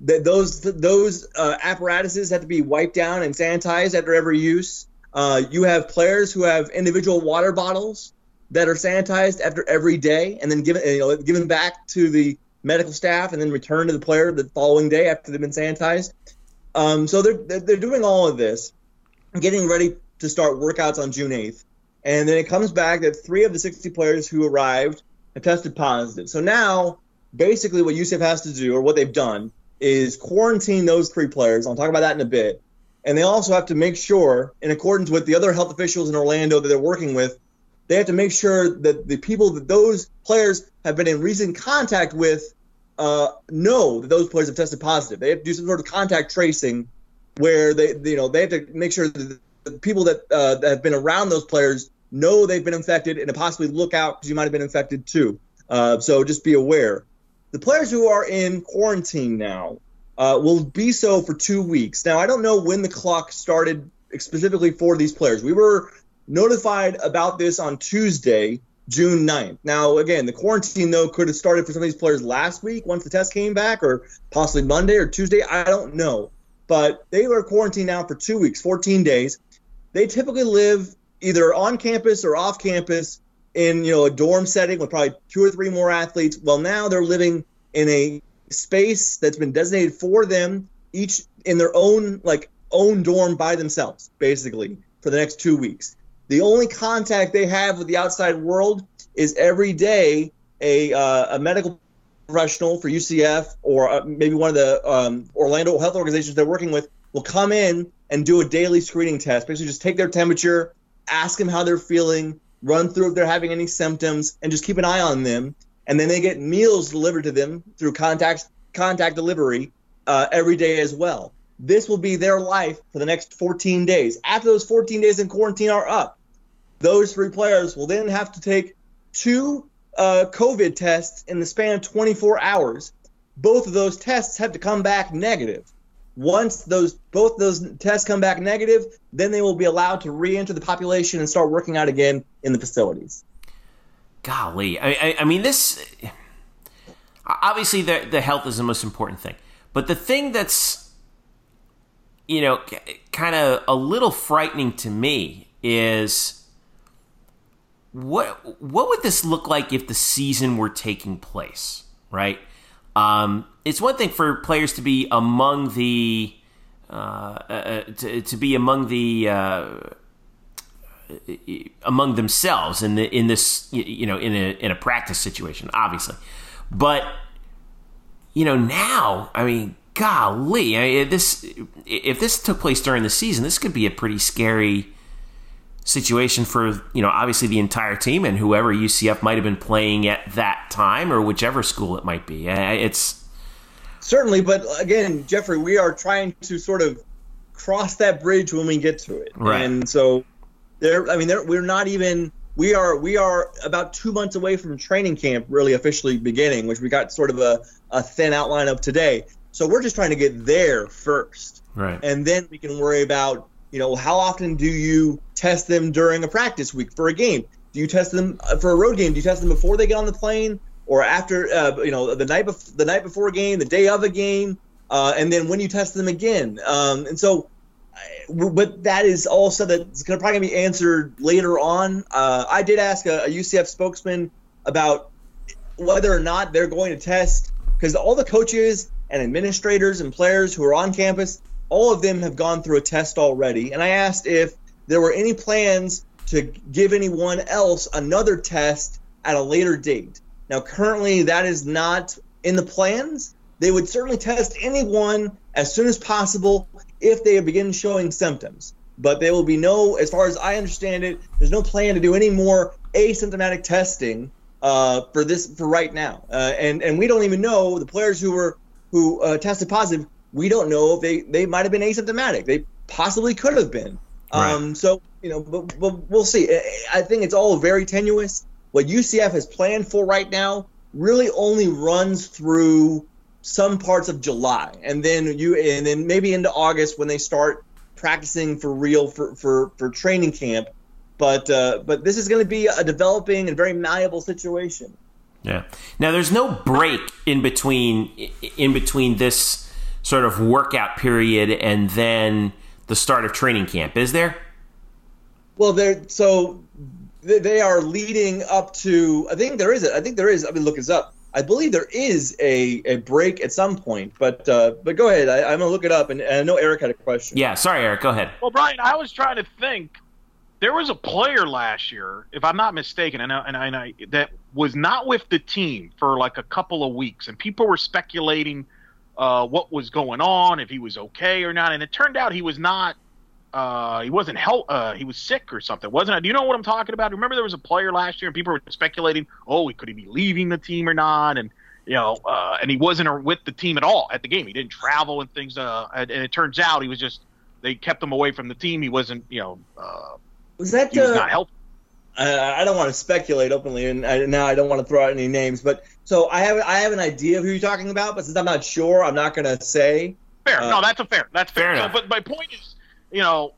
That those those uh, apparatuses have to be wiped down and sanitized after every use. Uh, you have players who have individual water bottles that are sanitized after every day, and then given you know given back to the medical staff, and then returned to the player the following day after they've been sanitized. Um, so they're they're doing all of this, getting ready to start workouts on June 8th, and then it comes back that three of the 60 players who arrived have tested positive. So now, basically, what UCF has to do, or what they've done, is quarantine those three players. I'll talk about that in a bit. And they also have to make sure, in accordance with the other health officials in Orlando that they're working with, they have to make sure that the people that those players have been in recent contact with uh, know that those players have tested positive. They have to do some sort of contact tracing, where they, you know, they have to make sure that the people that, uh, that have been around those players know they've been infected and to possibly look out because you might have been infected too. Uh, so just be aware. The players who are in quarantine now uh, will be so for two weeks. Now, I don't know when the clock started specifically for these players. We were notified about this on Tuesday, June 9th. Now, again, the quarantine, though, could have started for some of these players last week once the test came back, or possibly Monday or Tuesday. I don't know. But they were quarantined now for two weeks, 14 days. They typically live either on campus or off campus in you know a dorm setting with probably two or three more athletes. Well, now they're living in a space that's been designated for them, each in their own like own dorm by themselves, basically for the next two weeks. The only contact they have with the outside world is every day a, uh, a medical professional for UCF or uh, maybe one of the um, Orlando health organizations they're working with will come in and do a daily screening test. Basically, just take their temperature, ask them how they're feeling, run through if they're having any symptoms, and just keep an eye on them. And then they get meals delivered to them through contact contact delivery uh, every day as well. This will be their life for the next 14 days. After those 14 days in quarantine are up, those three players will then have to take two uh, COVID tests in the span of 24 hours. Both of those tests have to come back negative. Once those both those tests come back negative, then they will be allowed to re-enter the population and start working out again in the facilities. Golly, I, I, I mean this. Obviously, the the health is the most important thing, but the thing that's you know kind of a little frightening to me is what what would this look like if the season were taking place, right? Um, it's one thing for players to be among the uh, uh, to, to, be among the uh, among themselves in the in this you know in a in a practice situation, obviously, but you know now, I mean, golly, I mean, this if this took place during the season, this could be a pretty scary situation for you know obviously the entire team and whoever UCF might have been playing at that time or whichever school it might be. It's certainly, but again, Jeffrey, we are trying to sort of cross that bridge when we get to it, right. and so there. I mean, there, we're not even. We are we are about two months away from training camp really officially beginning, which we got sort of a, a thin outline of today. So we're just trying to get there first, right? And then we can worry about you know, how often do you test them during a practice week for a game? Do you test them uh, for a road game? Do you test them before they get on the plane or after, uh, you know, the night bef- the night before a game, the day of a game, uh, and then when you test them again? Um, and so, but that is all stuff that's going to probably be answered later on. Uh, I did ask a, a UCF spokesman about whether or not they're going to test because all the coaches and administrators and players who are on campus all of them have gone through a test already. And I asked if there were any plans to give anyone else another test at a later date. Now, currently, that is not in the plans. They would certainly test anyone as soon as possible if they begin showing symptoms. But there will be no, as far as I understand it, there's no plan to do any more asymptomatic testing uh, for this for right now. Uh, and and we don't even know the players who were who uh, tested positive we don't know if they they might have been asymptomatic. They possibly could have been. Right. Um, so you know, but, but we'll see. I think it's all very tenuous. What UCF has planned for right now really only runs through some parts of July, and then you and then maybe into August when they start practicing for real for for, for training camp. But uh, but this is going to be a developing and very malleable situation. Yeah. Now there's no break in between in between this sort of workout period and then the start of training camp, is there? Well, there. So they are leading up to. I think there is. A, I think there is. I mean, look this up. I believe there is a, a break at some point, but uh, but go ahead. I, am gonna look it up, and, and I know Eric had a question. Yeah, sorry, Eric. Go ahead. Well, Brian, I was trying to think. There was a player last year, if I'm not mistaken, and I, and I, and I that was not with the team for like a couple of weeks, and people were speculating uh, what was going on, if he was okay or not. And it turned out he was not. Uh, he wasn't help. Uh, he was sick or something, wasn't it? Do you know what I'm talking about? Remember there was a player last year, and people were speculating, oh, could he be leaving the team or not? And you know, uh, and he wasn't with the team at all at the game. He didn't travel and things. Uh, and, and it turns out he was just they kept him away from the team. He wasn't, you know, uh, was that he was not helping. I don't want to speculate openly, and I, now I don't want to throw out any names. But so I have I have an idea of who you're talking about, but since I'm not sure, I'm not going to say. Fair, uh, no, that's a fair. That's fair. fair so, but my point is, you know,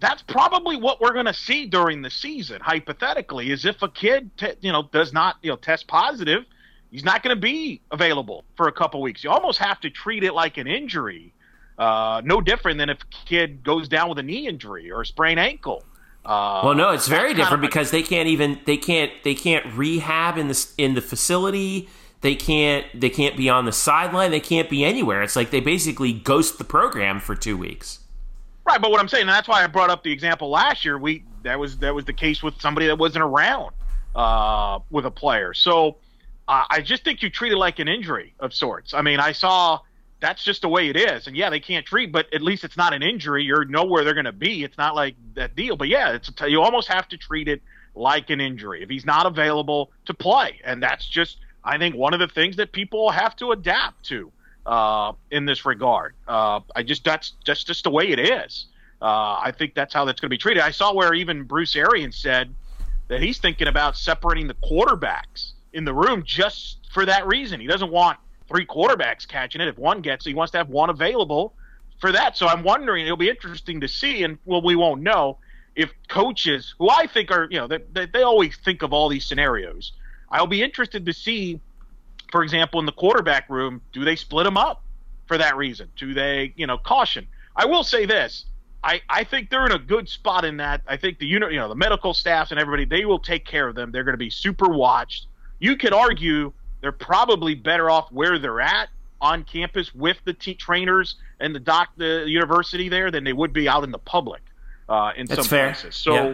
that's probably what we're going to see during the season. Hypothetically, is if a kid, you know, does not you know test positive, he's not going to be available for a couple weeks. You almost have to treat it like an injury. Uh, no different than if a kid goes down with a knee injury or a sprained ankle. Uh, well, no, it's very different because they can't even they can't they can't rehab in the in the facility. They can't they can't be on the sideline. They can't be anywhere. It's like they basically ghost the program for two weeks. Right, but what I'm saying, and that's why I brought up the example last year. We that was that was the case with somebody that wasn't around uh, with a player. So uh, I just think you treat it like an injury of sorts. I mean, I saw that's just the way it is. And yeah, they can't treat, but at least it's not an injury. You know where they're going to be. It's not like that deal. But yeah, it's you almost have to treat it like an injury if he's not available to play, and that's just I think one of the things that people have to adapt to uh, in this regard. Uh, I just that's just just the way it is. Uh, I think that's how that's going to be treated. I saw where even Bruce Arians said that he's thinking about separating the quarterbacks in the room just for that reason. He doesn't want three quarterbacks catching it. If one gets it, he wants to have one available for that. So I'm wondering, it'll be interesting to see, and well, we won't know if coaches, who I think are, you know, they, they, they always think of all these scenarios. I'll be interested to see for example, in the quarterback room, do they split them up for that reason? Do they, you know, caution? I will say this. I, I think they're in a good spot in that. I think the unit, you know, the medical staff and everybody, they will take care of them. They're going to be super watched. You could argue they're probably better off where they're at on campus with the t- trainers and the doc, the university there, than they would be out in the public uh, in That's some fair. places. So Yeah.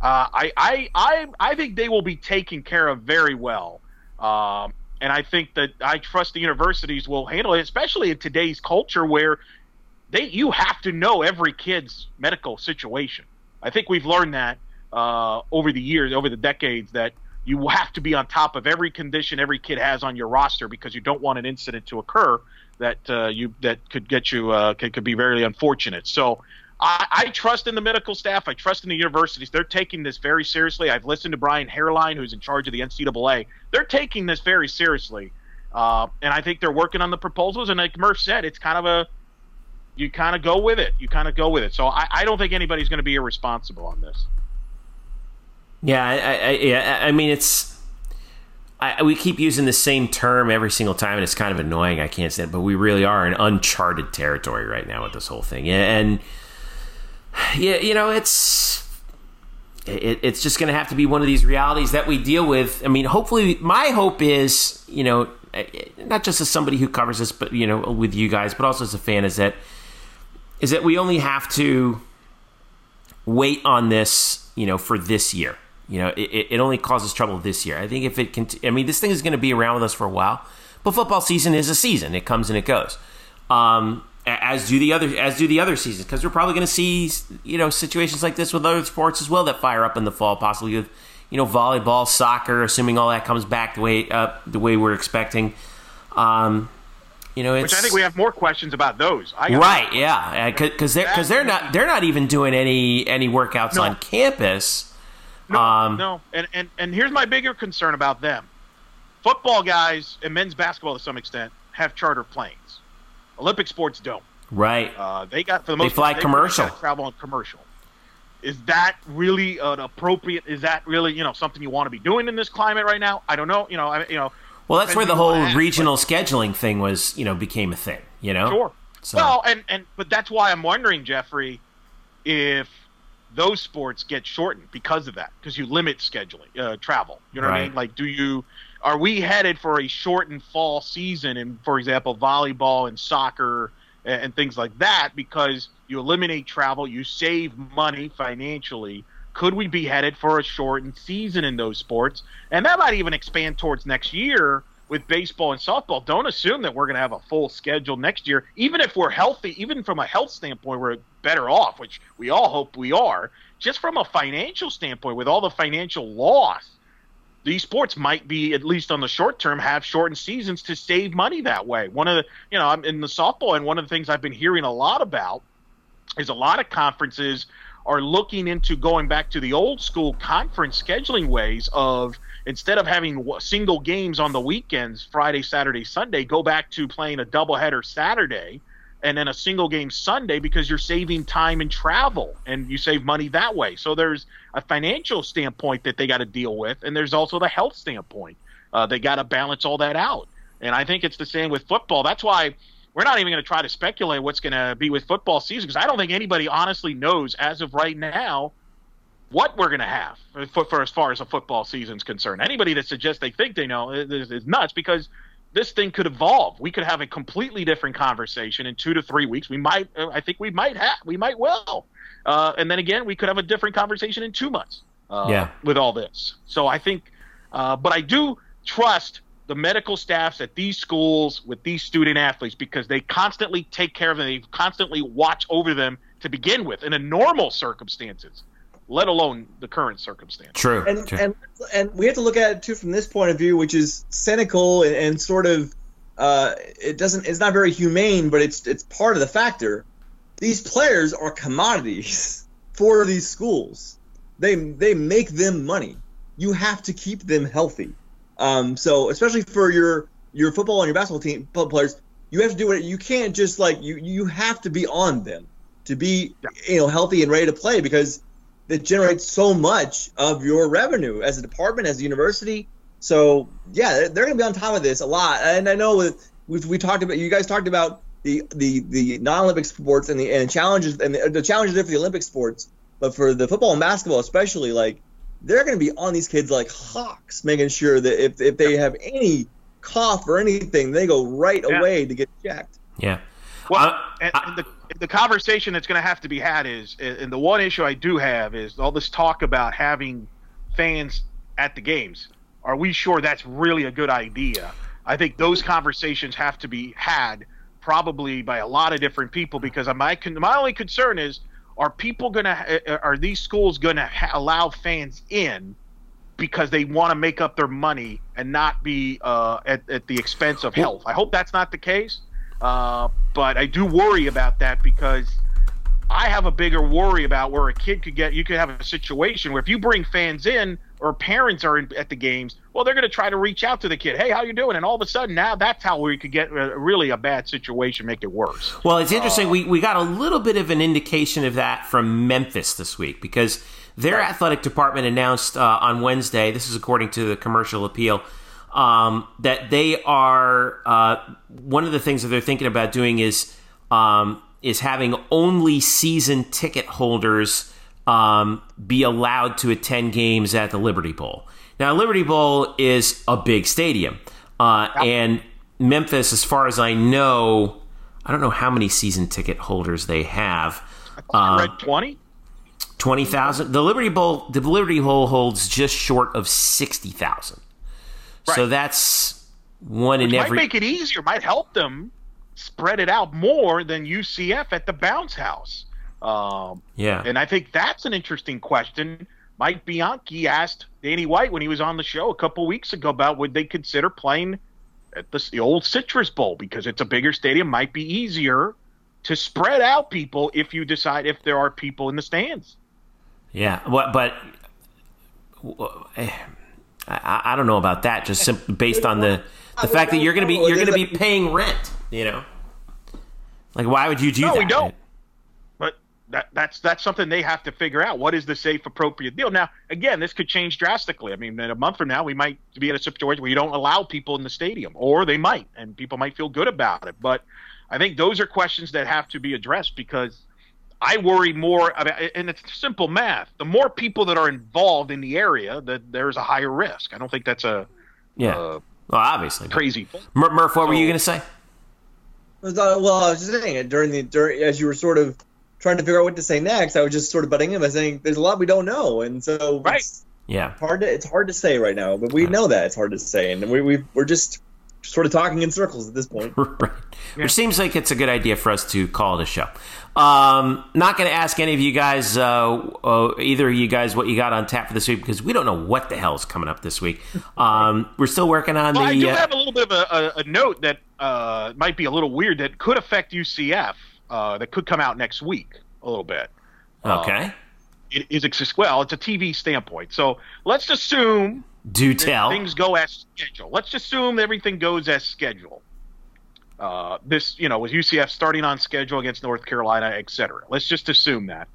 uh, I, I, I, I think they will be taken care of very well. Um, and I think that I trust the universities will handle it, especially in today's culture where they you have to know every kid's medical situation. I think we've learned that uh, over the years, over the decades, that you have to be on top of every condition every kid has on your roster because you don't want an incident to occur that uh, you that could get you uh, could, could be very unfortunate. So I, I trust in the medical staff. I trust in the universities. They're taking this very seriously. I've listened to Brian Hainline, who's in charge of the NCAA. They're taking this very seriously, uh, and I think they're working on the proposals. And like Murph said, it's kind of a you kind of go with it. You kind of go with it. So I, I don't think anybody's going to be irresponsible on this. Yeah, I, I, yeah. I mean, it's. I, we keep using the same term every single time, and it's kind of annoying. I can't say it, but we really are in uncharted territory right now with this whole thing. And yeah, you know, it's it, it's just going to have to be one of these realities that we deal with. I mean, hopefully, my hope is, you know, not just as somebody who covers this, but you know, with you guys, but also as a fan, is that is that we only have to wait on this, you know, for this year. You know, it, it only causes trouble this year. I think if it can, I mean, this thing is going to be around with us for a while. But football season is a season; it comes and it goes. Um, as do the other, as do the other seasons, because we're probably going to see, you know, situations like this with other sports as well that fire up in the fall, possibly with, you know, volleyball, soccer, assuming all that comes back the way uh, the way we're expecting. Um, you know, it's, Which I think we have more questions about those. I Right, yeah, because they're because they're not they're not even doing any any workouts No. on campus. No, Um, no. And, and and here's my bigger concern about them. Football guys and men's basketball to some extent have charter planes. Olympic sports don't. Right. Uh, they got for the most They fly part, commercial. gotta travel on commercial. Is that really an appropriate? Is that really you know something you want to be doing in this climate right now? I don't know. You know, I, you know. Well, that's where the whole on what you ask, regional scheduling thing was, you know, became a thing. You know. Sure. So- Well, and and but that's why I'm wondering, Jeffrey, if those sports get shortened because of that, because you limit scheduling, uh, travel. You know what I mean? Like, do you are we headed for a shortened fall season and for example, volleyball and soccer and, and things like that? Because you eliminate travel, you save money financially. Could we be headed for a shortened season in those sports? And that might even expand towards next year with baseball and softball. Don't assume that we're going to have a full schedule next year. Even if we're healthy, even from a health standpoint, we're better off, which we all hope we are. Just from a financial standpoint, with all the financial loss, these sports might be at least on the short term have shortened seasons to save money that way. One of the, you know, I'm in the softball, and one of the things I've been hearing a lot about is a lot of conferences are looking into going back to the old school conference scheduling ways of instead of having single games on the weekends, Friday, Saturday, Sunday, go back to playing a doubleheader Saturday and then a single game Sunday because you're saving time and travel and you save money that way. So there's a financial standpoint that they got to deal with, and there's also the health standpoint. Uh, they got to balance all that out. And I think it's the same with football. That's why we're not even going to try to speculate what's going to be with football season because I don't think anybody honestly knows as of right now what we're going to have for, for as far as a football season's concerned. Anybody that suggests they think they know is, is nuts because this thing could evolve. We could have a completely different conversation in two to three weeks. We might, uh, I think we might have, we might well. Uh, and then again, we could have a different conversation in two months. Uh, Yeah. With all this, so I think, uh, but I do trust the medical staffs at these schools with these student athletes because they constantly take care of them. They constantly watch over them to begin with in a normal circumstances, let alone the current circumstance. True. and true. and and we have to look at it too from this point of view, which is cynical and, and sort of uh, it doesn't it's not very humane, but it's it's part of the factor. These players are commodities for these schools. They they make them money. You have to keep them healthy. Um, so especially for your your football and your basketball team players, you have to do it. You can't just like you you have to be on them to be you know healthy and ready to play because that generates so much of your revenue as a department, as a university. So yeah, they're, they're going to be on top of this a lot. And I know with we we talked about you guys talked about the the the non-Olympic sports and the and challenges and the, the challenges there for the Olympic sports, but for the football and basketball especially, like they're going to be on these kids like hawks, making sure that if if they have any cough or anything, they go right Yeah. away to get checked. yeah. Well, Uh, and, and the the conversation that's going to have to be had is, and the one issue I do have is all this talk about having fans at the games. Are we sure that's really a good idea? I think those conversations have to be had probably by a lot of different people because my my only concern is are people going to are these schools going to ha- allow fans in because they want to make up their money and not be uh, at, at the expense of health. I hope that's not the case. Uh, but I do worry about that because I have a bigger worry about where a kid could get. You could have a situation where if you bring fans in or parents are in, at the games, well, they're going to try to reach out to the kid. Hey, how you doing? And all of a sudden, now that's how we could get uh, really a bad situation, make it worse. Well, it's interesting. we, we got a little bit of an indication of that from Memphis this week because their athletic department announced uh, on Wednesday, this is according to the commercial appeal, um, that they are, uh, one of the things that they're thinking about doing is, um, is having only season ticket holders um, be allowed to attend games at the Liberty Bowl. Now, Liberty Bowl is a big stadium, uh, and Memphis, as far as I know, I don't know how many season ticket holders they have. I Um, read twenty. Twenty thousand. The Liberty Bowl. The Liberty Bowl holds just short of sixty thousand. So that's one in every. Might make it easier. Might help them spread it out more than UCF at the bounce house. Um, yeah. And I think that's an interesting question. Mike Bianchi asked Danny White when he was on the show a couple weeks ago about would they consider playing at the, the old Citrus Bowl because it's a bigger stadium, might be easier to spread out people if you decide if there are people in the stands. Yeah, what? But eh, I, I don't know about that. Just simply based on the the fact that you're going to be you're going to be paying rent. You know, like why would you do No, that? we don't. But that, that's that's something they have to figure out. What is the safe, appropriate deal? Now, again, this could change drastically. I mean, in a month from now, we might be in a situation where you don't allow people in the stadium, or they might, and people might feel good about it. But I think those are questions that have to be addressed because I worry more about, and it's simple math. The more people that are involved in the area, that there's a higher risk. I don't think that's a Yeah. uh, well, obviously. crazy thing. Murph, what were you going to say? Well, I was just saying it during the during as you were sort of trying to figure out what to say next. I was just sort of butting in by saying there's a lot we don't know, and so Right. it's Yeah. hard to it's hard to say right now. But we know that it's hard to say, and we we we're just sort of talking in circles at this point. right. Which seems like it's a good idea for us to call it a show. Um, not going to ask any of you guys, uh, uh, either of you guys, what you got on tap for this week because we don't know what the hell is coming up this week. Um, we're still working on Well, I the. do uh, have a little bit of a, a, a note that uh, might be a little weird that could affect UCF. Uh, that could come out next week a little bit. okay. It is ex- well, it's a TV standpoint. So let's assume Do tell. things go as scheduled. Let's assume everything goes as scheduled. Uh, this, you know, with UCF starting on schedule against North Carolina, et cetera. Let's just assume that.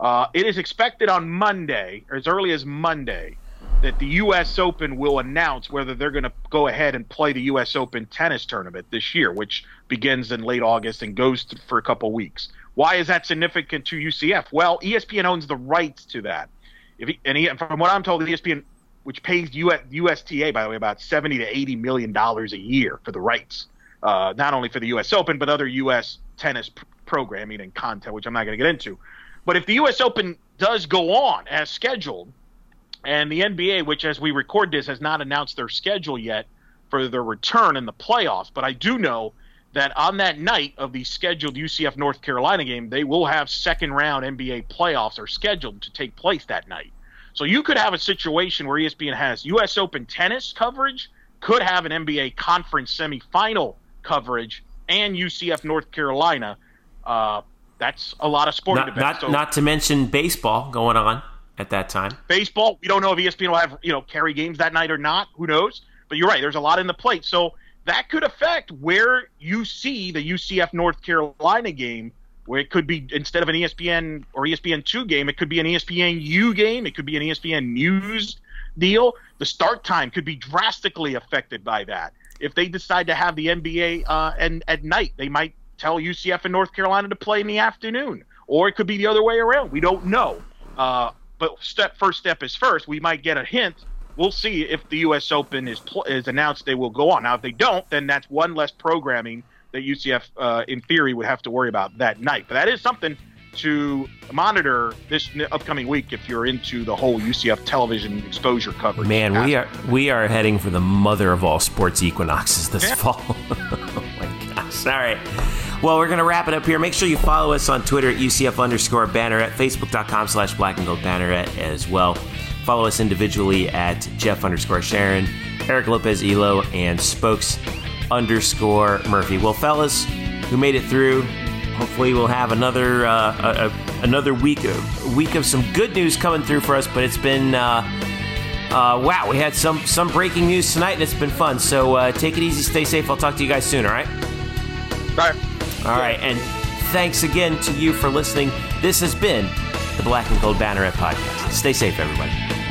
Uh, it is expected on Monday, or as early as Monday, that the U.S. Open will announce whether they're going to go ahead and play the U.S. Open tennis tournament this year, which begins in late August and goes th- for a couple weeks. Why is that significant to UCF? Well, ESPN owns the rights to that. If he, and he, from what I'm told, ESPN which pays US, USTA, by the way, about 70 to 80 million dollars a year for the rights, uh, not only for the U.S. Open but other U.S. tennis pr- programming and content, which I'm not going to get into. But if the U.S. Open does go on as scheduled, and the NBA, which as we record this, has not announced their schedule yet for their return in the playoffs, but I do know that on that night of the scheduled UCF North Carolina game, they will have second round NBA playoffs are scheduled to take place that night. So you could have a situation where ESPN has U.S. Open tennis coverage, could have an NBA conference semifinal coverage, and UCF North Carolina. Uh, that's a lot of sporting Not, events. not, So not to mention baseball going on at that time. baseball, we don't know if ESPN will have you know carry games that night or not. Who knows? But you're right. There's a lot in the plate, so that could affect where you see the UCF North Carolina game. Where it could be instead of an ESPN or ESPN two game, it could be an ESPN U game. It could be an ESPN News deal. The start time could be drastically affected by that. If they decide to have the NBA uh, and at night, they might tell UCF and North Carolina to play in the afternoon, or it could be the other way around. We don't know. Uh, but step first step is first. We might get a hint. We'll see if the U.S. Open is pl- is announced. They will go on. Now, if they don't, then that's one less programming that UCF, uh, in theory, would have to worry about that night. But that is something to monitor this upcoming week if you're into the whole UCF television exposure coverage. Man, we are we are heading for the mother of all sports equinoxes this Yeah. fall. oh my gosh! All right. Well, we're gonna wrap it up here. Make sure you follow us on Twitter at UCF underscore banneret, Facebook.com slash black and gold banneret as well. Follow us individually at Jeff underscore Sharon, Eric Lopez Elo, and Spokes underscore Murphy. Well, fellas, who made it through? Hopefully, we'll have another uh, a, another week of, week of some good news coming through for us. But it's been. Uh, uh, wow, we had some some breaking news tonight, and it's been fun. So uh, take it easy, stay safe. I'll talk to you guys soon. All right. All right. All right, and thanks again to you for listening. This has been the Black and Gold Banneret podcast. Stay safe, everybody.